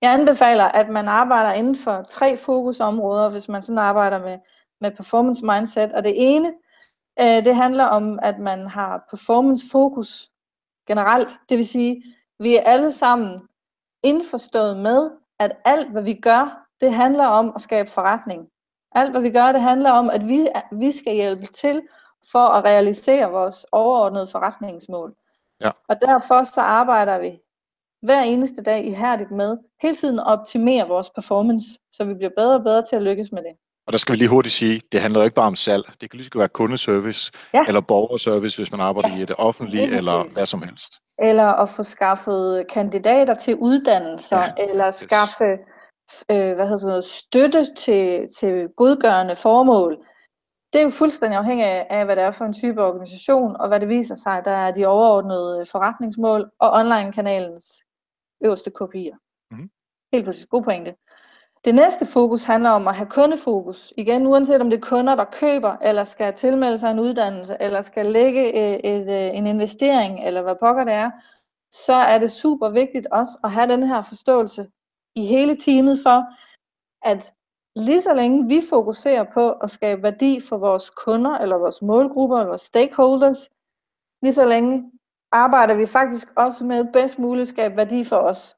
Jeg anbefaler, at man arbejder inden for tre fokusområder, hvis man sådan arbejder med, med performance mindset. Og det ene, øh, det handler om, at man har performance fokus generelt. Det vil sige, vi er alle sammen indforstået med, at alt, hvad vi gør, det handler om at skabe forretning. Alt, hvad vi gør, det handler om, at vi, vi skal hjælpe til for at realisere vores overordnede forretningsmål. Ja. Og derfor så arbejder vi hver eneste dag ihærdigt med hele tiden at optimere vores performance, så vi bliver bedre og bedre til at lykkes med det. Og der skal vi lige hurtigt sige, det handler jo ikke bare om salg. Det kan lige så være kundeservice ja. eller borgerservice, hvis man arbejder ja. i det offentlige eller hvad som helst. Eller at få skaffet kandidater til uddannelser, ja. eller skaffe øh, hvad hedder sådan noget, støtte til, til godgørende formål. Det er jo fuldstændig afhængigt af, hvad det er for en type organisation, og hvad det viser sig, der er de overordnede forretningsmål og online-kanalens øverste kopier. Mm-hmm. Helt præcis. God pointe. Det næste fokus handler om at have kundefokus. Igen, uanset om det er kunder, der køber, eller skal tilmelde sig en uddannelse, eller skal lægge et, et, øh, en investering, eller hvad pokker det er, så er det super vigtigt også at have den her forståelse i hele teamet for, at lige så længe vi fokuserer på at skabe værdi for vores kunder, eller vores målgrupper, eller vores stakeholders, lige så længe arbejder vi faktisk også med bedst muligt skabe værdi for os.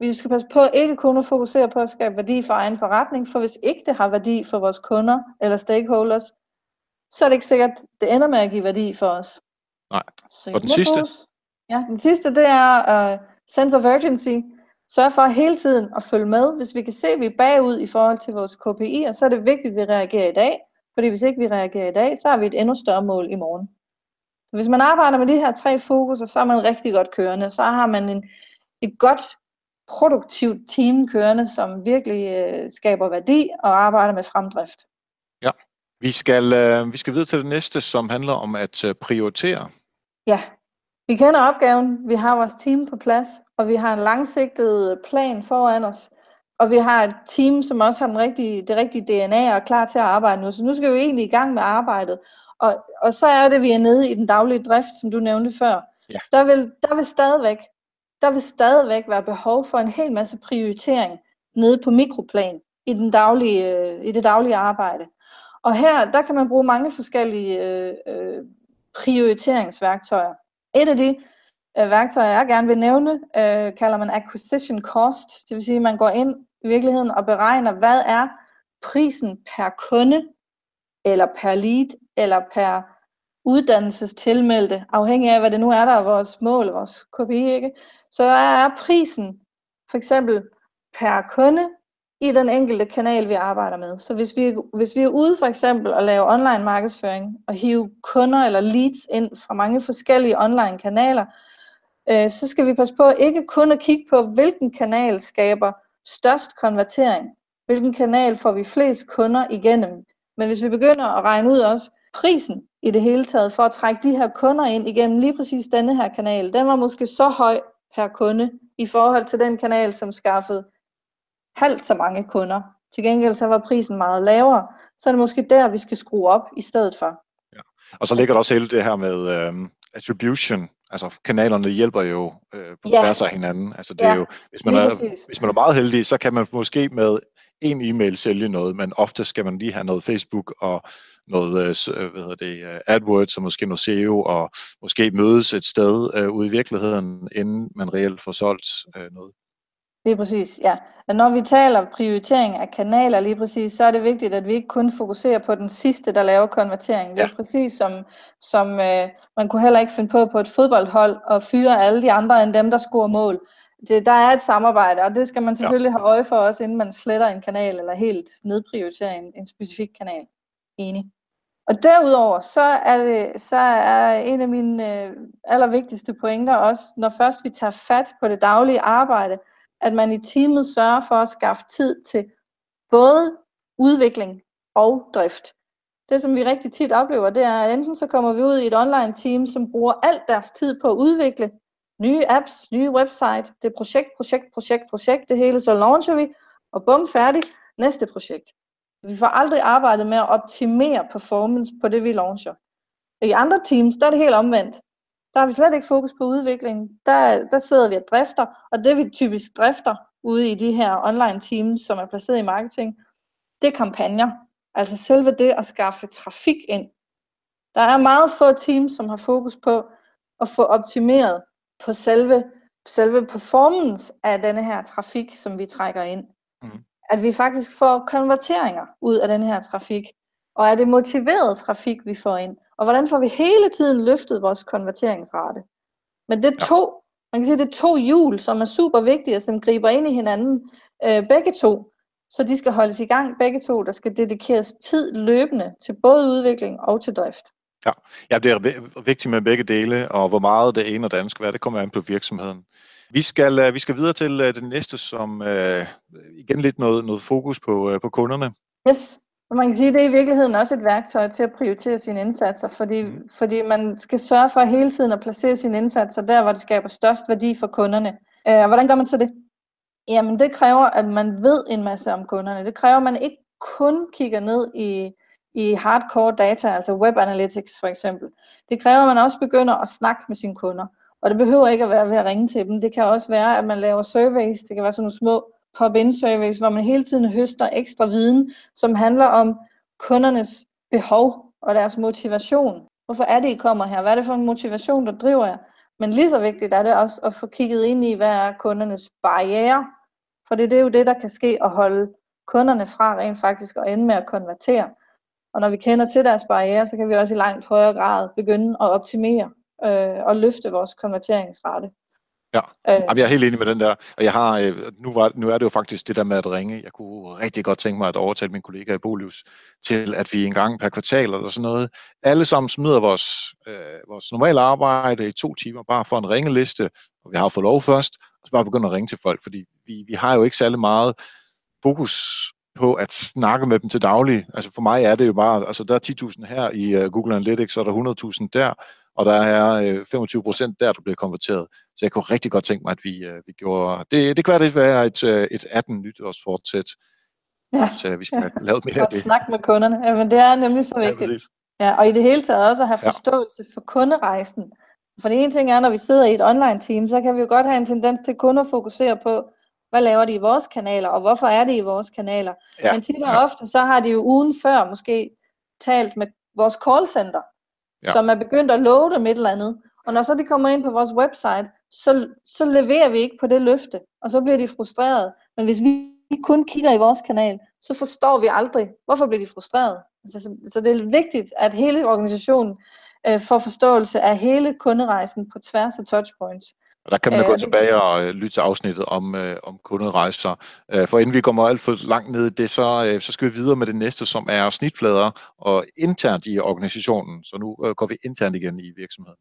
Vi skal passe på ikke kun at fokusere på at skabe værdi for egen forretning, for hvis ikke det har værdi for vores kunder eller stakeholders, så er det ikke sikkert, at det ender med at give værdi for os. Nej. Så og den sidste? Fokus, ja, den sidste, det er uh, sense of urgency. Sørg for hele tiden at følge med. Hvis vi kan se, at vi er bagud i forhold til vores KPI'er, så er det vigtigt, at vi reagerer i dag. Fordi hvis ikke vi reagerer i dag, så har vi et endnu større mål i morgen. Så hvis man arbejder med de her tre fokus, så er man rigtig godt kørende. Så har man en, et godt produktivt team kørende, som virkelig øh, skaber værdi og arbejder med fremdrift. Ja, vi skal, øh, vi skal videre til det næste, som handler om at øh, prioritere. Ja, vi kender opgaven, vi har vores team på plads, og vi har en langsigtet plan foran os. Og vi har et team, som også har den rigtige, det rigtige DNA og er klar til at arbejde nu. Så nu skal vi jo egentlig i gang med arbejdet. Og, og så er det, vi er nede i den daglige drift, som du nævnte før. Ja. Der, vil, der vil stadigvæk der vil stadigvæk være behov for en hel masse prioritering nede på mikroplan i, den daglige, øh, i det daglige arbejde. Og her, der kan man bruge mange forskellige øh, øh, prioriteringsværktøjer. Et af de øh, værktøjer, jeg gerne vil nævne, øh, kalder man acquisition cost. Det vil sige, at man går ind i virkeligheden og beregner, hvad er prisen per kunde, eller per lead, eller per uddannelsestilmeldte, afhængig af, hvad det nu er, der er vores mål, vores KPI, ikke? så er prisen for eksempel per kunde i den enkelte kanal, vi arbejder med. Så hvis vi, hvis vi er ude for eksempel at lave online markedsføring og hive kunder eller leads ind fra mange forskellige online kanaler, øh, så skal vi passe på ikke kun at kigge på, hvilken kanal skaber størst konvertering, hvilken kanal får vi flest kunder igennem. Men hvis vi begynder at regne ud også prisen i det hele taget for at trække de her kunder ind igennem lige præcis denne her kanal, den var måske så høj per kunde i forhold til den kanal, som skaffede halvt så mange kunder. Til gengæld så var prisen meget lavere, så er det måske der, vi skal skrue op i stedet for. Ja. Og så ligger der også hele det her med øh, attribution. Altså kanalerne hjælper jo øh, på ja. tværs af hinanden. Altså det ja. er jo, hvis man er, hvis man er meget heldig, så kan man måske med en e-mail sælge noget, men ofte skal man lige have noget Facebook og noget øh, øh, hvad hedder det, øh, AdWords og måske noget SEO og måske mødes et sted uh, ude i virkeligheden, inden man reelt får solgt uh, noget. Lige præcis, ja. Og når vi taler prioritering af kanaler lige præcis, så er det vigtigt, at vi ikke kun fokuserer på den sidste, der laver konvertering. Det er ja. præcis som, som øh, man kunne heller ikke finde på på et fodboldhold og fyre alle de andre end dem, der scorer mål. Det, der er et samarbejde, og det skal man selvfølgelig ja. have øje for også, inden man sletter en kanal eller helt nedprioriterer en, en specifik kanal. Enig. Og derudover, så er, det, så er en af mine øh, allervigtigste pointer også, når først vi tager fat på det daglige arbejde, at man i teamet sørger for at skaffe tid til både udvikling og drift. Det, som vi rigtig tit oplever, det er, at enten så kommer vi ud i et online team, som bruger alt deres tid på at udvikle nye apps, nye website, det er projekt, projekt, projekt, projekt, det hele, så launcher vi, og bum, færdig, næste projekt. Vi får aldrig arbejdet med at optimere performance på det, vi launcher. I andre teams, der er det helt omvendt. Der har vi slet ikke fokus på udviklingen. Der, der sidder vi og drifter, og det vi typisk drifter ude i de her online teams, som er placeret i marketing, det er kampagner. Altså selve det at skaffe trafik ind. Der er meget få teams, som har fokus på at få optimeret på selve, selve performance af denne her trafik, som vi trækker ind. Mm. At vi faktisk får konverteringer ud af den her trafik. Og er det motiveret trafik, vi får ind? Og hvordan får vi hele tiden løftet vores konverteringsrate? Men det er to, man kan sige, det er to hjul, som er super vigtige, som griber ind i hinanden, øh, begge to. Så de skal holdes i gang, begge to. Der skal dedikeres tid løbende til både udvikling og til drift. Ja, ja det er vigtigt med begge dele, og hvor meget det ene og det andet skal være, det kommer an på virksomheden. Vi skal, øh, vi skal videre til øh, det næste, som uh, igen lidt noget, noget fokus på, uh, på kunderne. Yes. Og man kan sige, at det er i virkeligheden også et værktøj til at prioritere sine indsatser, fordi, mm. fordi man skal sørge for hele tiden at placere sine indsatser der, hvor det skaber størst værdi for kunderne. Og hvordan gør man så det? Jamen det kræver, at man ved en masse om kunderne. Det kræver, at man ikke kun kigger ned i, i hardcore data, altså web analytics for eksempel. Det kræver, at man også begynder at snakke med sine kunder. Og det behøver ikke at være ved at ringe til dem. Det kan også være, at man laver surveys. Det kan være sådan nogle små pop-in surveys, hvor man hele tiden høster ekstra viden, som handler om kundernes behov og deres motivation. Hvorfor er det, I kommer her? Hvad er det for en motivation, der driver jer? Men lige så vigtigt er det også at få kigget ind i, hvad er kundernes barriere. For det, det er jo det, der kan ske at holde kunderne fra rent faktisk at ende med at konvertere. Og når vi kender til deres barriere, så kan vi også i langt højere grad begynde at optimere øh, og løfte vores konverteringsrate. Ja, øh. Jamen, jeg er helt enig med den der. Og jeg har, øh, nu, var, nu er det jo faktisk det der med at ringe. Jeg kunne rigtig godt tænke mig at overtale min kollega i Bolius til, at vi en gang per kvartal eller sådan noget, alle sammen smider vores, øh, vores normale arbejde i to timer, bare for en ringeliste, og vi har fået lov først, og så bare begynde at ringe til folk, fordi vi, vi har jo ikke særlig meget fokus på at snakke med dem til daglig. Altså for mig er det jo bare, altså der er 10.000 her i uh, Google Analytics, og der er 100.000 der, og der er uh, 25 procent der, der bliver konverteret. Så jeg kunne rigtig godt tænke mig, at vi, uh, vi gjorde, det, det kan være, et, uh, et 18 nytårsfortsæt, ja. at uh, vi skal ja. lave mere af det. Snak med kunderne, ja, men det er nemlig så vigtigt. Ja, ja, og i det hele taget også at have forståelse ja. for kunderejsen. For det ene ting er, når vi sidder i et online team, så kan vi jo godt have en tendens til kun at fokusere på, hvad laver de i vores kanaler, og hvorfor er det i vores kanaler. Ja. Men tit og ja. ofte, så har de jo ugen før måske talt med vores callcenter, ja. som er begyndt at love dem et eller andet. Og når så de kommer ind på vores website, så, så leverer vi ikke på det løfte, og så bliver de frustreret. Men hvis vi kun kigger i vores kanal, så forstår vi aldrig, hvorfor bliver de frustreret. Altså, så, så det er vigtigt, at hele organisationen øh, får forståelse af hele kunderejsen på tværs af touchpoints. Og der kan man øh, gå tilbage og øh, lytte til afsnittet om, øh, om kunderejser. Øh, for inden vi kommer alt for langt ned i det, så, øh, så skal vi videre med det næste, som er snitflader og internt i organisationen. Så nu øh, går vi internt igen i virksomheden.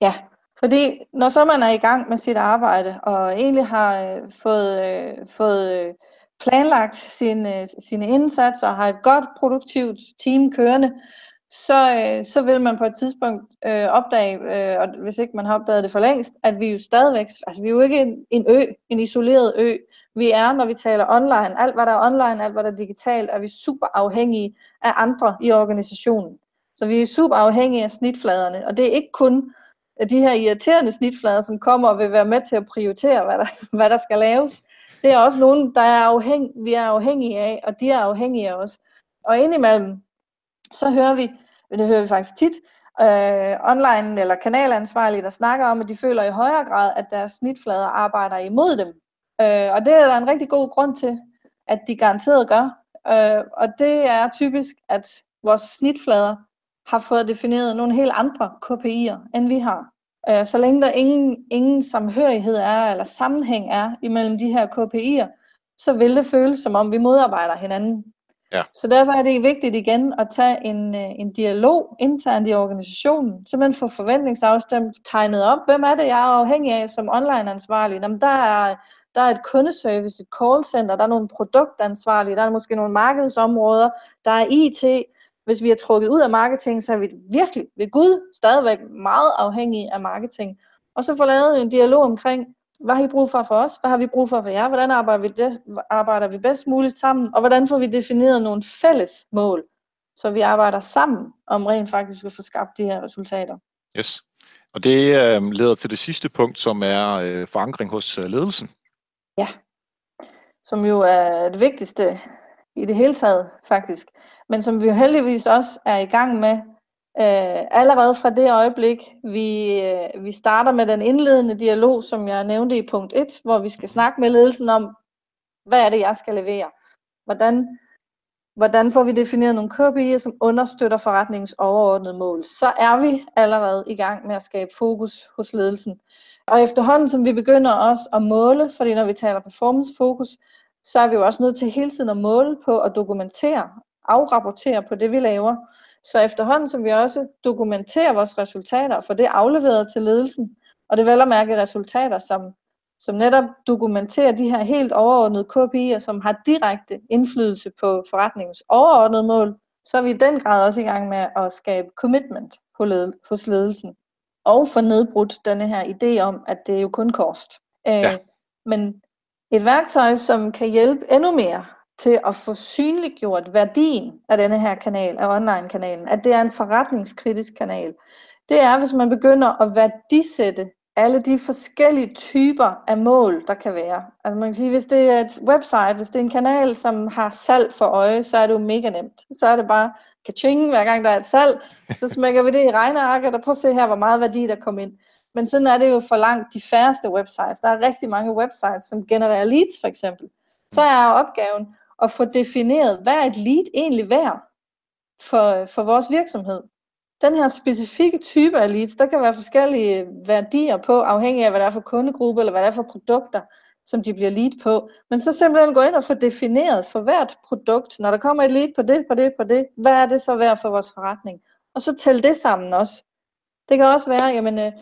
Ja, fordi når så man er i gang med sit arbejde, og egentlig har øh, fået, øh, fået øh, planlagt sine, øh, sine indsatser, og har et godt produktivt team kørende, så, øh, så vil man på et tidspunkt øh, opdage, øh, og hvis ikke man har opdaget det for længst, at vi jo stadigvæk, altså vi er jo ikke en, en ø, en isoleret ø. Vi er, når vi taler online, alt hvad der er online, alt hvad der er digitalt, er vi super afhængige af andre i organisationen. Så vi er super afhængige af snitfladerne, og det er ikke kun øh, de her irriterende snitflader, som kommer og vil være med til at prioritere, hvad der, hvad der skal laves. Det er også nogen, der er afhæng, vi er afhængige af, og de er afhængige af os. Og indimellem, så hører vi, det hører vi faktisk tit, øh, online eller kanalansvarlige, der snakker om, at de føler i højere grad, at deres snitflader arbejder imod dem. Øh, og det er der en rigtig god grund til, at de garanteret gør. Øh, og det er typisk, at vores snitflader har fået defineret nogle helt andre KPI'er, end vi har. Øh, så længe der ingen, ingen samhørighed er, eller sammenhæng er imellem de her KPI'er, så vil det føles som om vi modarbejder hinanden. Ja. Så derfor er det vigtigt igen at tage en, øh, en dialog internt i organisationen, så man får forventningsafstemt tegnet op, hvem er det, jeg er afhængig af som online-ansvarlig. Jamen, der, er, der er et kundeservice, et callcenter, der er nogle produktansvarlige, der er måske nogle markedsområder, der er IT. Hvis vi er trukket ud af marketing, så er vi virkelig ved Gud stadigvæk meget afhængige af marketing. Og så få lavet en dialog omkring, hvad har I brug for for os? Hvad har vi brug for for jer? Hvordan arbejder vi, det, arbejder vi bedst muligt sammen? Og hvordan får vi defineret nogle fælles mål, så vi arbejder sammen om rent faktisk at få skabt de her resultater? Yes. Og det øh, leder til det sidste punkt, som er øh, forankring hos øh, ledelsen. Ja, som jo er det vigtigste i det hele taget faktisk, men som vi jo heldigvis også er i gang med Øh, allerede fra det øjeblik, vi, øh, vi starter med den indledende dialog, som jeg nævnte i punkt 1, hvor vi skal snakke med ledelsen om, hvad er det, jeg skal levere? Hvordan, hvordan får vi defineret nogle KPI'er, som understøtter forretningens overordnede mål? Så er vi allerede i gang med at skabe fokus hos ledelsen. Og efterhånden, som vi begynder også at måle, fordi når vi taler performance fokus, så er vi jo også nødt til hele tiden at måle på og dokumentere, afrapportere på det, vi laver. Så efterhånden, som vi også dokumenterer vores resultater får det afleveret til ledelsen, og det vel at mærke resultater, som, som netop dokumenterer de her helt overordnede KPI'er, som har direkte indflydelse på forretningens overordnede mål, så er vi i den grad også i gang med at skabe commitment hos ledelsen. Og få nedbrudt denne her idé om, at det er jo kun kost. Øh, ja. Men et værktøj, som kan hjælpe endnu mere til at få synliggjort værdien af denne her kanal, af online-kanalen, at det er en forretningskritisk kanal. Det er, hvis man begynder at værdisætte alle de forskellige typer af mål, der kan være. Altså man kan sige, hvis det er et website, hvis det er en kanal, som har salg for øje, så er det jo mega nemt. Så er det bare kaching, hver gang der er et salg, så smækker vi det i regnearket, og prøv at se her, hvor meget værdi der kommer ind. Men sådan er det jo for langt de færreste websites. Der er rigtig mange websites, som genererer leads for eksempel. Så er opgaven at få defineret, hvad er et lead egentlig værd for, for vores virksomhed. Den her specifikke type af leads, der kan være forskellige værdier på, afhængig af hvad det er for kundegruppe, eller hvad det er for produkter, som de bliver lead på. Men så simpelthen gå ind og få defineret for hvert produkt, når der kommer et lead på det, på det, på det, hvad er det så værd for vores forretning? Og så tælle det sammen også. Det kan også være, jamen, øh,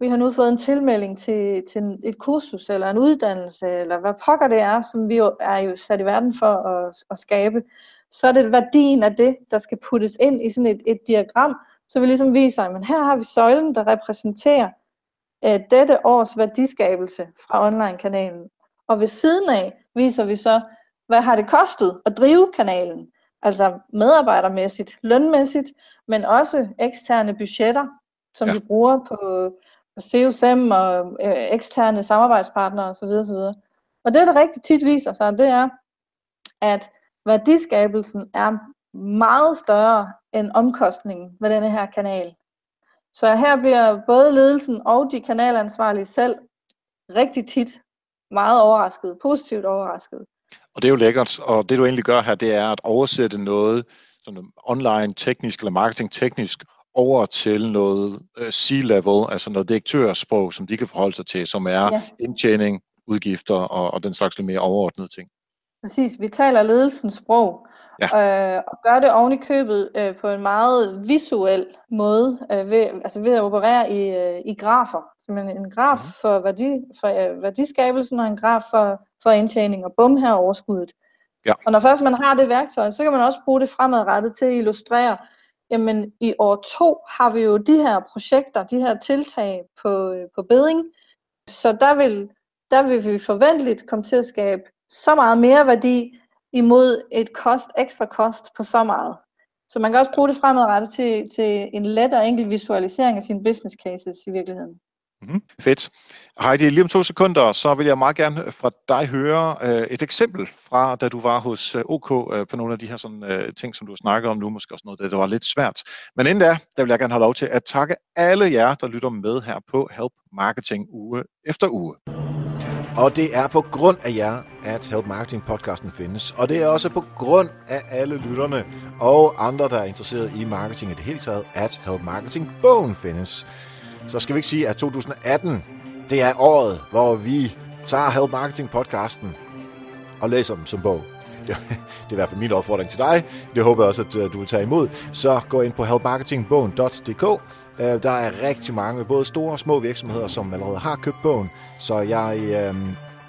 vi har nu fået en tilmelding til, til et kursus eller en uddannelse, eller hvad pokker det er, som vi jo er jo sat i verden for at, at skabe, så er det værdien af det, der skal puttes ind i sådan et, et diagram, så vi ligesom viser, at her har vi søjlen, der repræsenterer øh, dette års værdiskabelse fra online-kanalen. Og ved siden af viser vi så, hvad har det kostet at drive kanalen, altså medarbejdermæssigt, lønmæssigt, men også eksterne budgetter, som ja. vi bruger på CUSM og øh, eksterne samarbejdspartnere osv. osv. Og det, der rigtig tit viser sig, det er, at værdiskabelsen er meget større end omkostningen ved denne her kanal. Så her bliver både ledelsen og de kanalansvarlige selv rigtig tit meget overrasket, positivt overrasket. Og det er jo lækkert, og det du egentlig gør her, det er at oversætte noget sådan online teknisk eller marketing teknisk over til noget uh, C-level, altså noget direktørsprog, som de kan forholde sig til, som er ja. indtjening, udgifter og, og den slags lidt mere overordnede ting. Præcis, vi taler ledelsens sprog, ja. øh, og gør det oven i købet øh, på en meget visuel måde, øh, ved, altså ved at operere i, øh, i grafer. Simpelthen en graf mm. for, værdi, for øh, værdiskabelsen og en graf for, for indtjening, og bum her overskuddet. Ja. Og når først man har det værktøj, så kan man også bruge det fremadrettet til at illustrere, jamen i år to har vi jo de her projekter, de her tiltag på, øh, på beding, så der vil, der vil vi forventeligt komme til at skabe så meget mere værdi imod et kost, ekstra kost på så meget. Så man kan også bruge det fremadrettet til, til en let og enkel visualisering af sine business cases i virkeligheden. Mm-hmm. Fedt. Heidi, lige om to sekunder, så vil jeg meget gerne fra dig høre øh, et eksempel fra, da du var hos øh, OK øh, på nogle af de her sådan, øh, ting, som du snakker om nu, måske også noget, der var lidt svært. Men inden da, der vil jeg gerne have lov til at takke alle jer, der lytter med her på Help Marketing uge efter uge. Og det er på grund af jer, at Help Marketing podcasten findes. Og det er også på grund af alle lytterne og andre, der er interesseret i marketing i det hele taget, at Help Marketing bogen findes. Så skal vi ikke sige, at 2018, det er året, hvor vi tager Help Marketing podcasten og læser dem som bog. Det, det er i hvert fald min opfordring til dig. Det håber jeg også, at øh, du vil tage imod. Så gå ind på helpmarketingbogen.dk. Øh, der er rigtig mange, både store og små virksomheder, som allerede har købt bogen. Så jeg øh,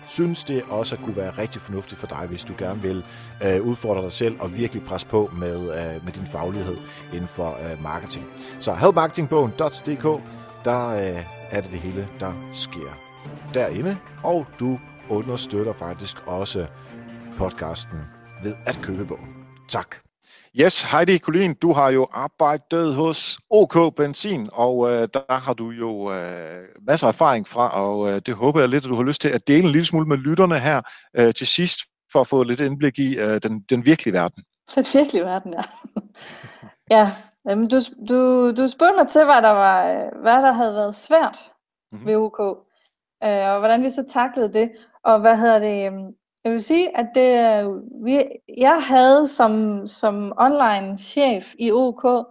synes, det også kunne være rigtig fornuftigt for dig, hvis du gerne vil øh, udfordre dig selv og virkelig presse på med, øh, med din faglighed inden for øh, marketing. Så helpmarketingbogen.dk, der øh, er det det hele, der sker derinde, og du understøtter faktisk også podcasten ved at købe bogen. Tak. Yes, Heidi Colin, du har jo arbejdet hos OK Benzin, og øh, der har du jo øh, masser af erfaring fra, og øh, det håber jeg lidt, at du har lyst til at dele en lille smule med lytterne her øh, til sidst, for at få lidt indblik i øh, den, den virkelige verden. Den virkelige verden, ja. ja, jamen, du, du, du spurgte mig til, hvad der, var, hvad der havde været svært mm-hmm. ved OK, øh, og hvordan vi så taklede det. Og hvad hedder det, øhm, jeg vil sige, at det, vi, jeg havde som, som online chef i OK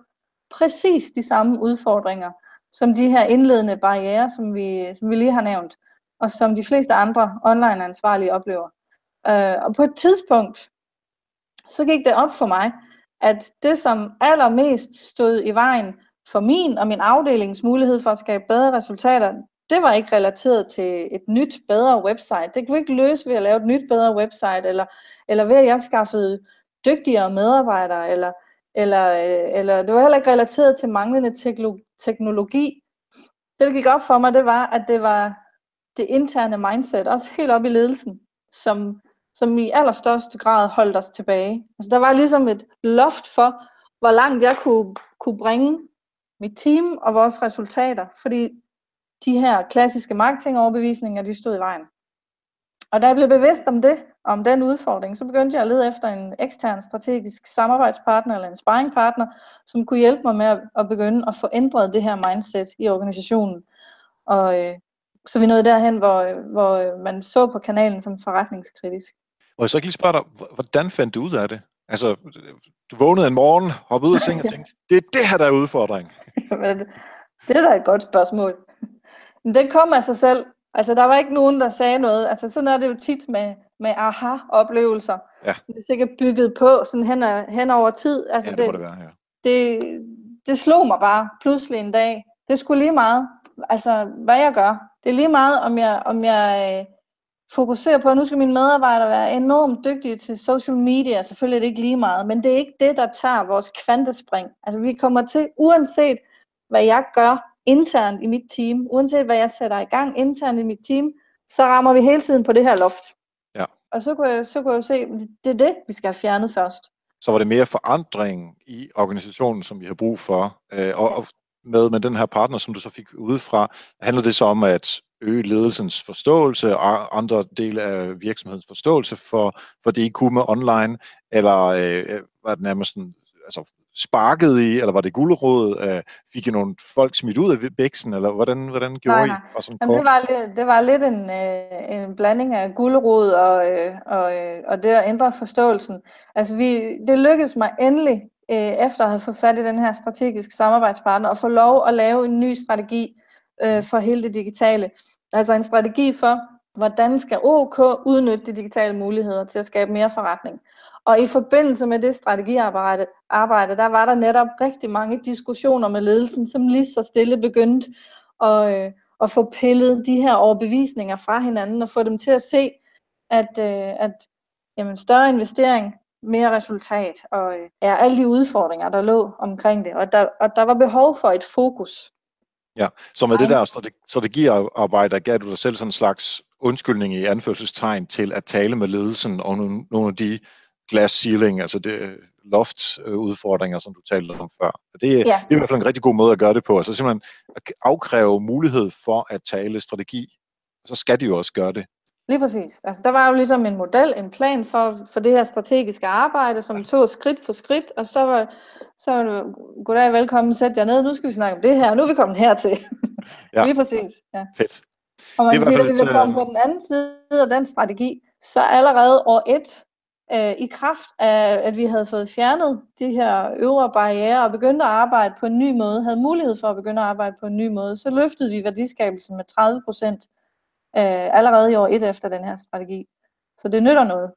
præcis de samme udfordringer, som de her indledende barriere, som vi, som vi lige har nævnt, og som de fleste andre online ansvarlige oplever. Uh, og på et tidspunkt, så gik det op for mig, at det, som allermest stod i vejen for min og min afdelings mulighed for at skabe bedre resultater, det var ikke relateret til et nyt, bedre website. Det kunne vi ikke løse ved at lave et nyt, bedre website, eller, eller ved at jeg skaffede dygtigere medarbejdere, eller, eller, eller det var heller ikke relateret til manglende teknologi. Det, der gik op for mig, det var, at det var det interne mindset, også helt op i ledelsen, som, som i allerstørste grad holdt os tilbage. Altså, der var ligesom et loft for, hvor langt jeg kunne, kunne bringe mit team og vores resultater, fordi de her klassiske marketingoverbevisninger, de stod i vejen. Og da jeg blev bevidst om det, om den udfordring, så begyndte jeg at lede efter en ekstern strategisk samarbejdspartner eller en sparringpartner, som kunne hjælpe mig med at, at begynde at få ændret det her mindset i organisationen. Og øh, så vi nåede derhen, hvor, hvor øh, man så på kanalen som forretningskritisk. Og jeg så ikke lige spørge dig, hvordan fandt du ud af det? Altså, du vågnede en morgen, hoppede ud af sengen og tænkte, det er det her, der er udfordring. det er da et godt spørgsmål. Men den kom af sig selv. Altså, der var ikke nogen, der sagde noget. Altså, sådan er det jo tit med, med aha-oplevelser. Ja. Det er sikkert bygget på sådan hen, hen over tid. Altså, ja, det, det må det være, ja. Det, det slog mig bare pludselig en dag. Det skulle lige meget, altså, hvad jeg gør. Det er lige meget, om jeg, om jeg øh, fokuserer på, at nu skal mine medarbejdere være enormt dygtige til social media. Selvfølgelig er det ikke lige meget, men det er ikke det, der tager vores kvantespring. Altså, vi kommer til, uanset hvad jeg gør, internt i mit team, uanset hvad jeg sætter i gang internt i mit team, så rammer vi hele tiden på det her loft. Ja. Og så kunne, jeg, så kunne jeg se, det er det, vi skal have fjernet først. Så var det mere forandring i organisationen, som vi har brug for. Øh, og, og med, med den her partner, som du så fik udefra, handler det så om at øge ledelsens forståelse og andre dele af virksomhedens forståelse for, for det, I kunne med online, eller øh, var det nærmest sådan, altså sparket i, eller var det guldråd? Øh, fik I nogle folk smidt ud af bæksen, eller hvordan, hvordan gjorde nej, nej. I? Og sådan Jamen, det, var lidt, det var lidt en, øh, en blanding af guldråd og, øh, og, øh, og det at ændre forståelsen. Altså, vi, det lykkedes mig endelig, øh, efter at have fået fat i den her strategiske samarbejdspartner, at få lov at lave en ny strategi øh, for hele det digitale. Altså en strategi for, hvordan skal OK udnytte de digitale muligheder til at skabe mere forretning. Og i forbindelse med det strategiarbejde, arbejde, der var der netop rigtig mange diskussioner med ledelsen, som lige så stille begyndte at, øh, at få pillet de her overbevisninger fra hinanden og få dem til at se, at, øh, at jamen, større investering, mere resultat og øh, er alle de udfordringer, der lå omkring det. Og der, og der var behov for et fokus. Ja, så med det der strategiarbejde, gav du dig selv sådan en slags undskyldning i anførselstegn til at tale med ledelsen og nogle, af de glass ceiling, altså det loft udfordringer, som du talte om før. Det, ja. det er i hvert fald en rigtig god måde at gøre det på. Altså simpelthen at afkræve mulighed for at tale strategi, så skal de jo også gøre det. Lige præcis. Altså, der var jo ligesom en model, en plan for, for det her strategiske arbejde, som tog skridt for skridt, og så var, så var det, goddag, velkommen, sæt jer ned, nu skal vi snakke om det her, nu er vi kommet hertil. Ja. Lige præcis. Ja. Fedt. Og man kan sige, at vi vil komme på den anden side af den strategi, så allerede år et, øh, i kraft af, at vi havde fået fjernet de her øvre barriere og begyndte at arbejde på en ny måde, havde mulighed for at begynde at arbejde på en ny måde, så løftede vi værdiskabelsen med 30 procent øh, allerede i år et efter den her strategi. Så det nytter noget.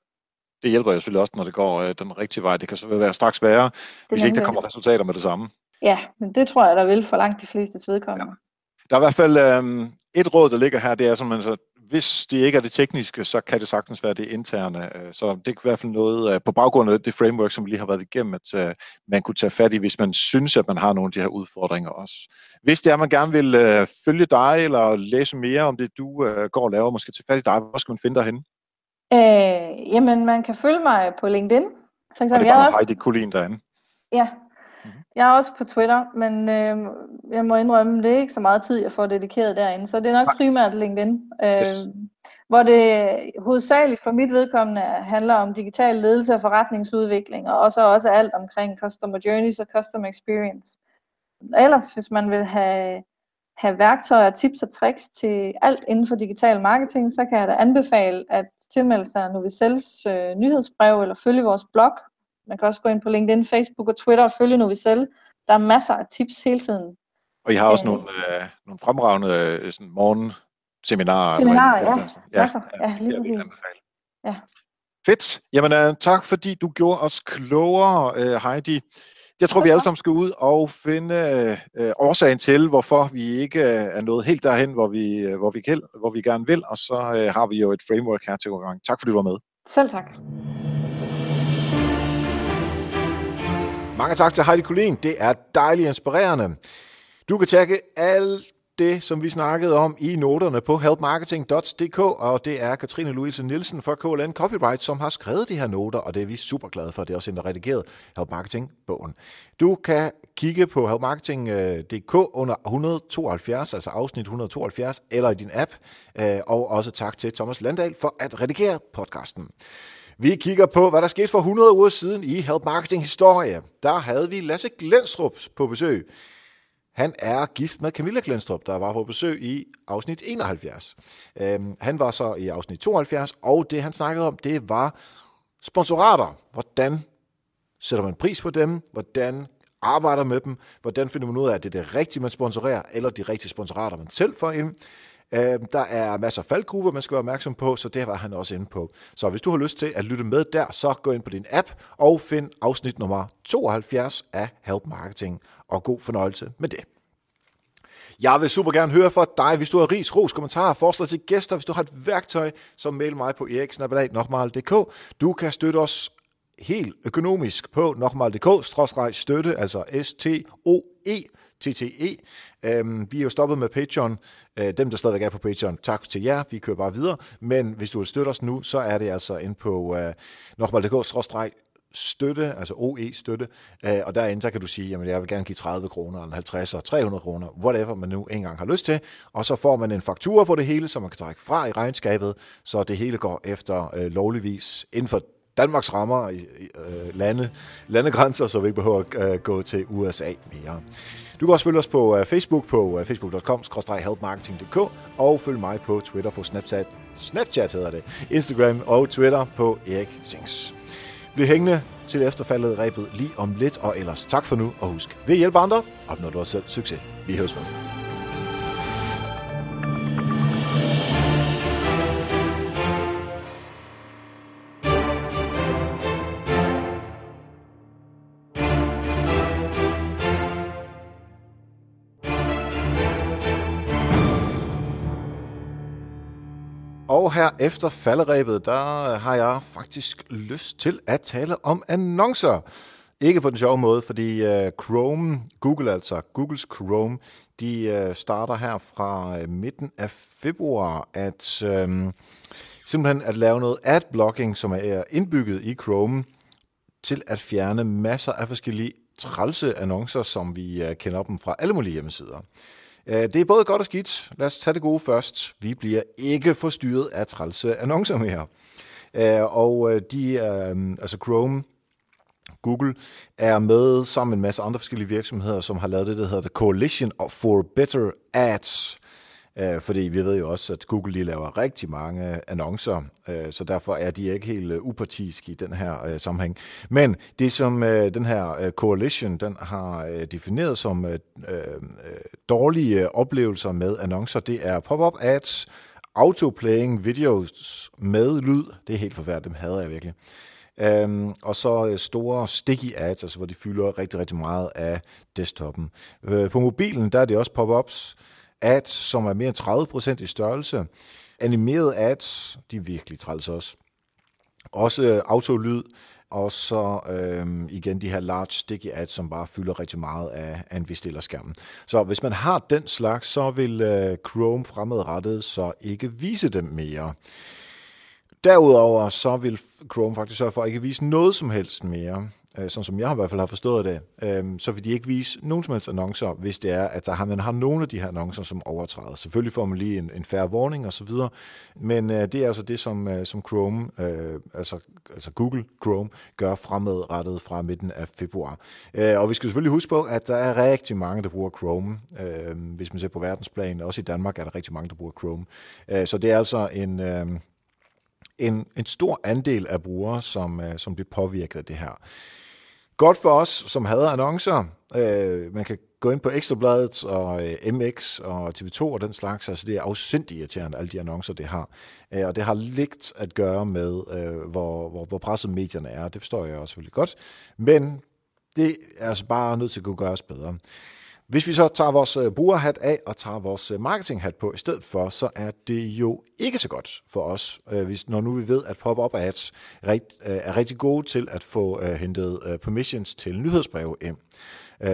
Det hjælper jo selvfølgelig også, når det går øh, den rigtige vej. Det kan så være straks værre, det hvis ikke der kommer resultater med det samme. Ja, men det tror jeg, der vil for langt de fleste vedkommende. Ja. Der er i hvert fald øh, et råd, der ligger her, det er sådan, så hvis det ikke er det tekniske, så kan det sagtens være det interne. Øh, så det er i hvert fald noget øh, på baggrund af det framework, som vi lige har været igennem, at øh, man kunne tage fat i, hvis man synes, at man har nogle af de her udfordringer også. Hvis det er, at man gerne vil følge dig eller læse mere om det, du går og laver, måske tage fat i dig, hvor skal man finde dig henne? Øh, jamen, man kan følge mig på LinkedIn. For eksempel, og det er bare jeg også... Heidi Kulin derinde. Ja. Jeg er også på Twitter, men øh, jeg må indrømme, det er ikke så meget tid, jeg får dedikeret derinde, så det er nok Nej. primært LinkedIn. Øh, yes. Hvor det hovedsageligt for mit vedkommende handler om digital ledelse og forretningsudvikling, og også, også alt omkring customer journeys og customer experience. Ellers, hvis man vil have, have værktøjer, tips og tricks til alt inden for digital marketing, så kan jeg da anbefale at tilmelde sig Novicels øh, nyhedsbrev eller følge vores blog man kan også gå ind på LinkedIn, Facebook og Twitter og følge Novicel. Der er masser af tips hele tiden. Og I har også øh, nogle, øh, nogle fremragende øh, sådan morgenseminarer. Seminarer, ja. Ja, masser. ja, ja lige præcis. Ja. Fedt. Jamen, uh, tak fordi du gjorde os klogere, uh, Heidi. Jeg tror, vi alle sammen skal ud og finde uh, årsagen til, hvorfor vi ikke uh, er nået helt derhen, hvor vi, uh, hvor vi, kan, hvor vi gerne vil, og så uh, har vi jo et framework her til gang. Tak fordi du var med. Selv tak. Mange tak til Heidi Kulin. Det er dejligt inspirerende. Du kan tjekke alt det, som vi snakkede om i noterne på helpmarketing.dk, og det er Katrine Louise Nielsen fra KLN Copyright, som har skrevet de her noter, og det er vi super glade for. Det er også en, der redigeret Help Marketing-bogen. Du kan kigge på helpmarketing.dk under 172, altså afsnit 172, eller i din app, øh, og også tak til Thomas Landahl for at redigere podcasten. Vi kigger på, hvad der skete for 100 uger siden i Help Marketing Historie. Der havde vi Lasse Glenstrup på besøg. Han er gift med Camilla Glenstrup, der var på besøg i afsnit 71. Øhm, han var så i afsnit 72, og det han snakkede om, det var sponsorater. Hvordan sætter man pris på dem? Hvordan arbejder med dem? Hvordan finder man ud af, at det er det rigtige, man sponsorerer, eller de rigtige sponsorater, man selv får ind? Øh, der er masser af faldgrupper, man skal være opmærksom på, så det var han også inde på. Så hvis du har lyst til at lytte med der, så gå ind på din app og find afsnit nummer 72 af Help Marketing, og god fornøjelse med det. Jeg vil super gerne høre fra dig, hvis du har ris, ros, kommentarer, forslag til gæster, hvis du har et værktøj, så mail mig på eriksnabelag.dk. Du kan støtte os helt økonomisk på nokmal.dk, støtte, altså S-T-O-E, TTE. Øhm, vi er jo stoppet med Patreon. Øh, dem, der stadigvæk er på Patreon, tak til jer. Vi kører bare videre. Men hvis du vil støtte os nu, så er det altså ind på øh, nokmal.dk støtte, altså OE-støtte, øh, og derinde så kan du sige, jamen jeg vil gerne give 30 kroner, eller 50 eller 300 kroner, whatever man nu engang har lyst til, og så får man en faktura på det hele, som man kan trække fra i regnskabet, så det hele går efter øh, lovligvis inden for Danmarks rammer øh, lande, landegrænser, så vi ikke behøver at øh, gå til USA mere. Du kan også følge os på øh, Facebook på øh, facebook.com helpmarketing.dk og følg mig på Twitter på Snapchat, Snapchat hedder det, Instagram og Twitter på Erik Sings. Bliv hængende til efterfaldet rebet lige om lidt, og ellers tak for nu, og husk, ved hjælp andre, opnår du også selv succes. Vi høres ved. Her efter falderæbet, der øh, har jeg faktisk lyst til at tale om annoncer. Ikke på den sjove måde, fordi øh, Chrome, Google altså, Googles Chrome, de øh, starter her fra midten af februar at øhm, simpelthen at lave noget adblocking, som er indbygget i Chrome, til at fjerne masser af forskellige trælse annoncer, som vi kender dem fra alle mulige hjemmesider. Øh, det er både godt og skidt. Lad os tage det gode først. Vi bliver ikke forstyrret af trælse annoncer mere. Øh, og øh, de, altså Chrome, Google, er med sammen med en masse andre forskellige virksomheder, som har lavet det, der hedder The Coalition for Better Ads. Øh, fordi vi ved jo også, at Google lige laver rigtig mange øh, annoncer, øh, så derfor er de ikke helt øh, upartiske i den her øh, sammenhæng. Men det, som øh, den her øh, coalition den har øh, defineret som øh, øh, dårlige øh, oplevelser med annoncer, det er pop-up ads, autoplaying videos med lyd. Det er helt forfærdeligt, dem hader jeg virkelig. Um, og så øh, store sticky ads, altså hvor de fylder rigtig, rigtig meget af desktopen. Uh, på mobilen, der er det også pop-ups, ads, som er mere end 30% i størrelse. Animerede ads, de er virkelig træls også. Også øh, autolyd, og så øh, igen de her large sticky ads, som bare fylder rigtig meget af, af en skærmen. Så hvis man har den slags, så vil øh, Chrome fremadrettet så ikke vise dem mere. Derudover så vil Chrome faktisk sørge for at ikke vise noget som helst mere øh, sådan som jeg i hvert fald har forstået det, øh, så vil de ikke vise nogen som helst annoncer, hvis det er, at der har, man har nogle af de her annoncer, som overtræder. Selvfølgelig får man lige en, en færre warning og så videre, men øh, det er altså det, som, øh, som Chrome, øh, altså, altså Google Chrome, gør fremadrettet fra midten af februar. Øh, og vi skal selvfølgelig huske på, at der er rigtig mange, der bruger Chrome. Øh, hvis man ser på verdensplan, også i Danmark er der rigtig mange, der bruger Chrome. Øh, så det er altså en... Øh, en, en stor andel af brugere, som, øh, som bliver påvirket af det her. Godt for os, som havde annoncer. Øh, man kan gå ind på Ekstrabladet og øh, MX og TV2 og den slags. Altså det er afsindig irriterende, alle de annoncer, det har. Øh, og det har lidt at gøre med, øh, hvor, hvor, hvor presset medierne er. Det forstår jeg også selvfølgelig godt. Men det er altså bare nødt til at kunne gøres bedre. Hvis vi så tager vores øh, brugerhat af og tager vores øh, marketinghat på i stedet for, så er det jo ikke så godt for os, øh, hvis, når nu vi ved, at pop-up ads er rigtig gode til at få hentet permissions til nyhedsbreve ind.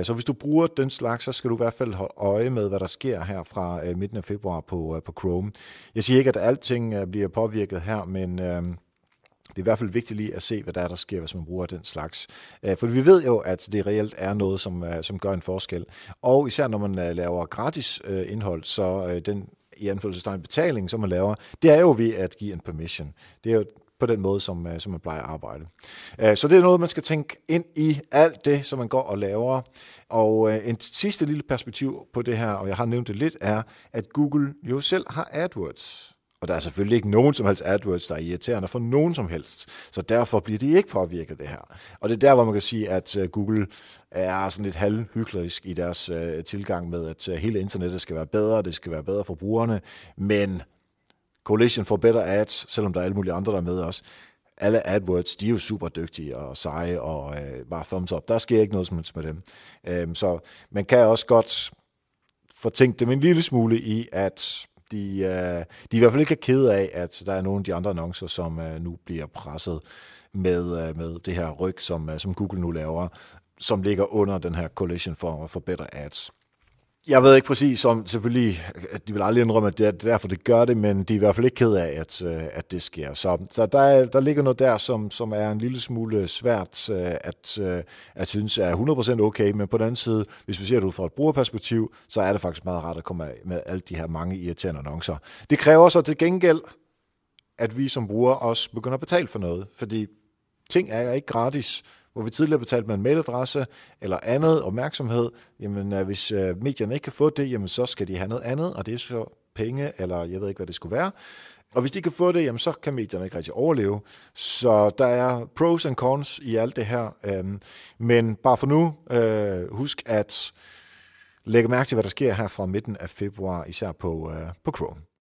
Så hvis du bruger den slags, så skal du i hvert fald holde øje med, hvad der sker her fra midten af februar på, på Chrome. Jeg siger ikke, at alting bliver påvirket her, men det er i hvert fald vigtigt lige at se, hvad der er, der sker, hvis man bruger den slags. Øh, for vi ved jo, at det reelt er noget, som, øh, som gør en forskel. Og især når man øh, laver gratis indhold, så den i anfølgelsestegn betaling, som man laver, det er jo ved at give en permission. Det er jo på den måde, som, som man plejer at arbejde. Så det er noget, man skal tænke ind i alt det, som man går og laver. Og en sidste lille perspektiv på det her, og jeg har nævnt det lidt, er, at Google jo selv har AdWords. Og der er selvfølgelig ikke nogen som helst AdWords, der er irriterende for nogen som helst. Så derfor bliver de ikke påvirket det her. Og det er der, hvor man kan sige, at øh, Google er sådan lidt halvhyklerisk i deres uh, tilgang med, at øh, hele internettet skal være bedre, det skal være bedre for brugerne, men Coalition for Better Ads, selvom der er alle mulige andre, der er med os, alle AdWords, de er jo super dygtige og seje og øh, bare thumbs up. Der sker ikke noget som helst med dem. Uh, så man kan også godt fortænke dem en lille smule i, at de, øh, de er i hvert fald ikke ked af, at der er nogle af de andre annoncer, som øh, nu bliver presset med, øh, med det her ryg, som, øh, som Google nu laver, som ligger under den her collision for, for better ads jeg ved ikke præcis om, selvfølgelig, at de vil aldrig indrømme, at det er derfor, det gør det, men de er i hvert fald ikke ked af, at, øh, at det sker. Så, så der, der ligger noget der, som, som er en lille smule svært øh, at, øh, at synes er 100% okay, men på den anden side, hvis vi ser det ud fra et brugerperspektiv, så er det faktisk meget rart at komme af med alle de her mange irriterende annoncer. Det kræver så til gengæld, at vi som brugere også begynder at betale for noget, fordi ting er ikke gratis, hvor vi tidligere betalte med en mailadresse eller andet opmærksomhed, jamen øh, hvis øh, medierne ikke kan få det, jamen så skal de have noget andet, og det er så penge, eller jeg ved ikke, hvad det skulle være. Og hvis de kan få det, jamen så kan medierne ikke rigtig overleve. Så der er pros and cons i alt det her. Øhm, men bare for nu, øh, husk at lægge mærke til, hvad der sker her fra midten af februar, især på, på Chrome.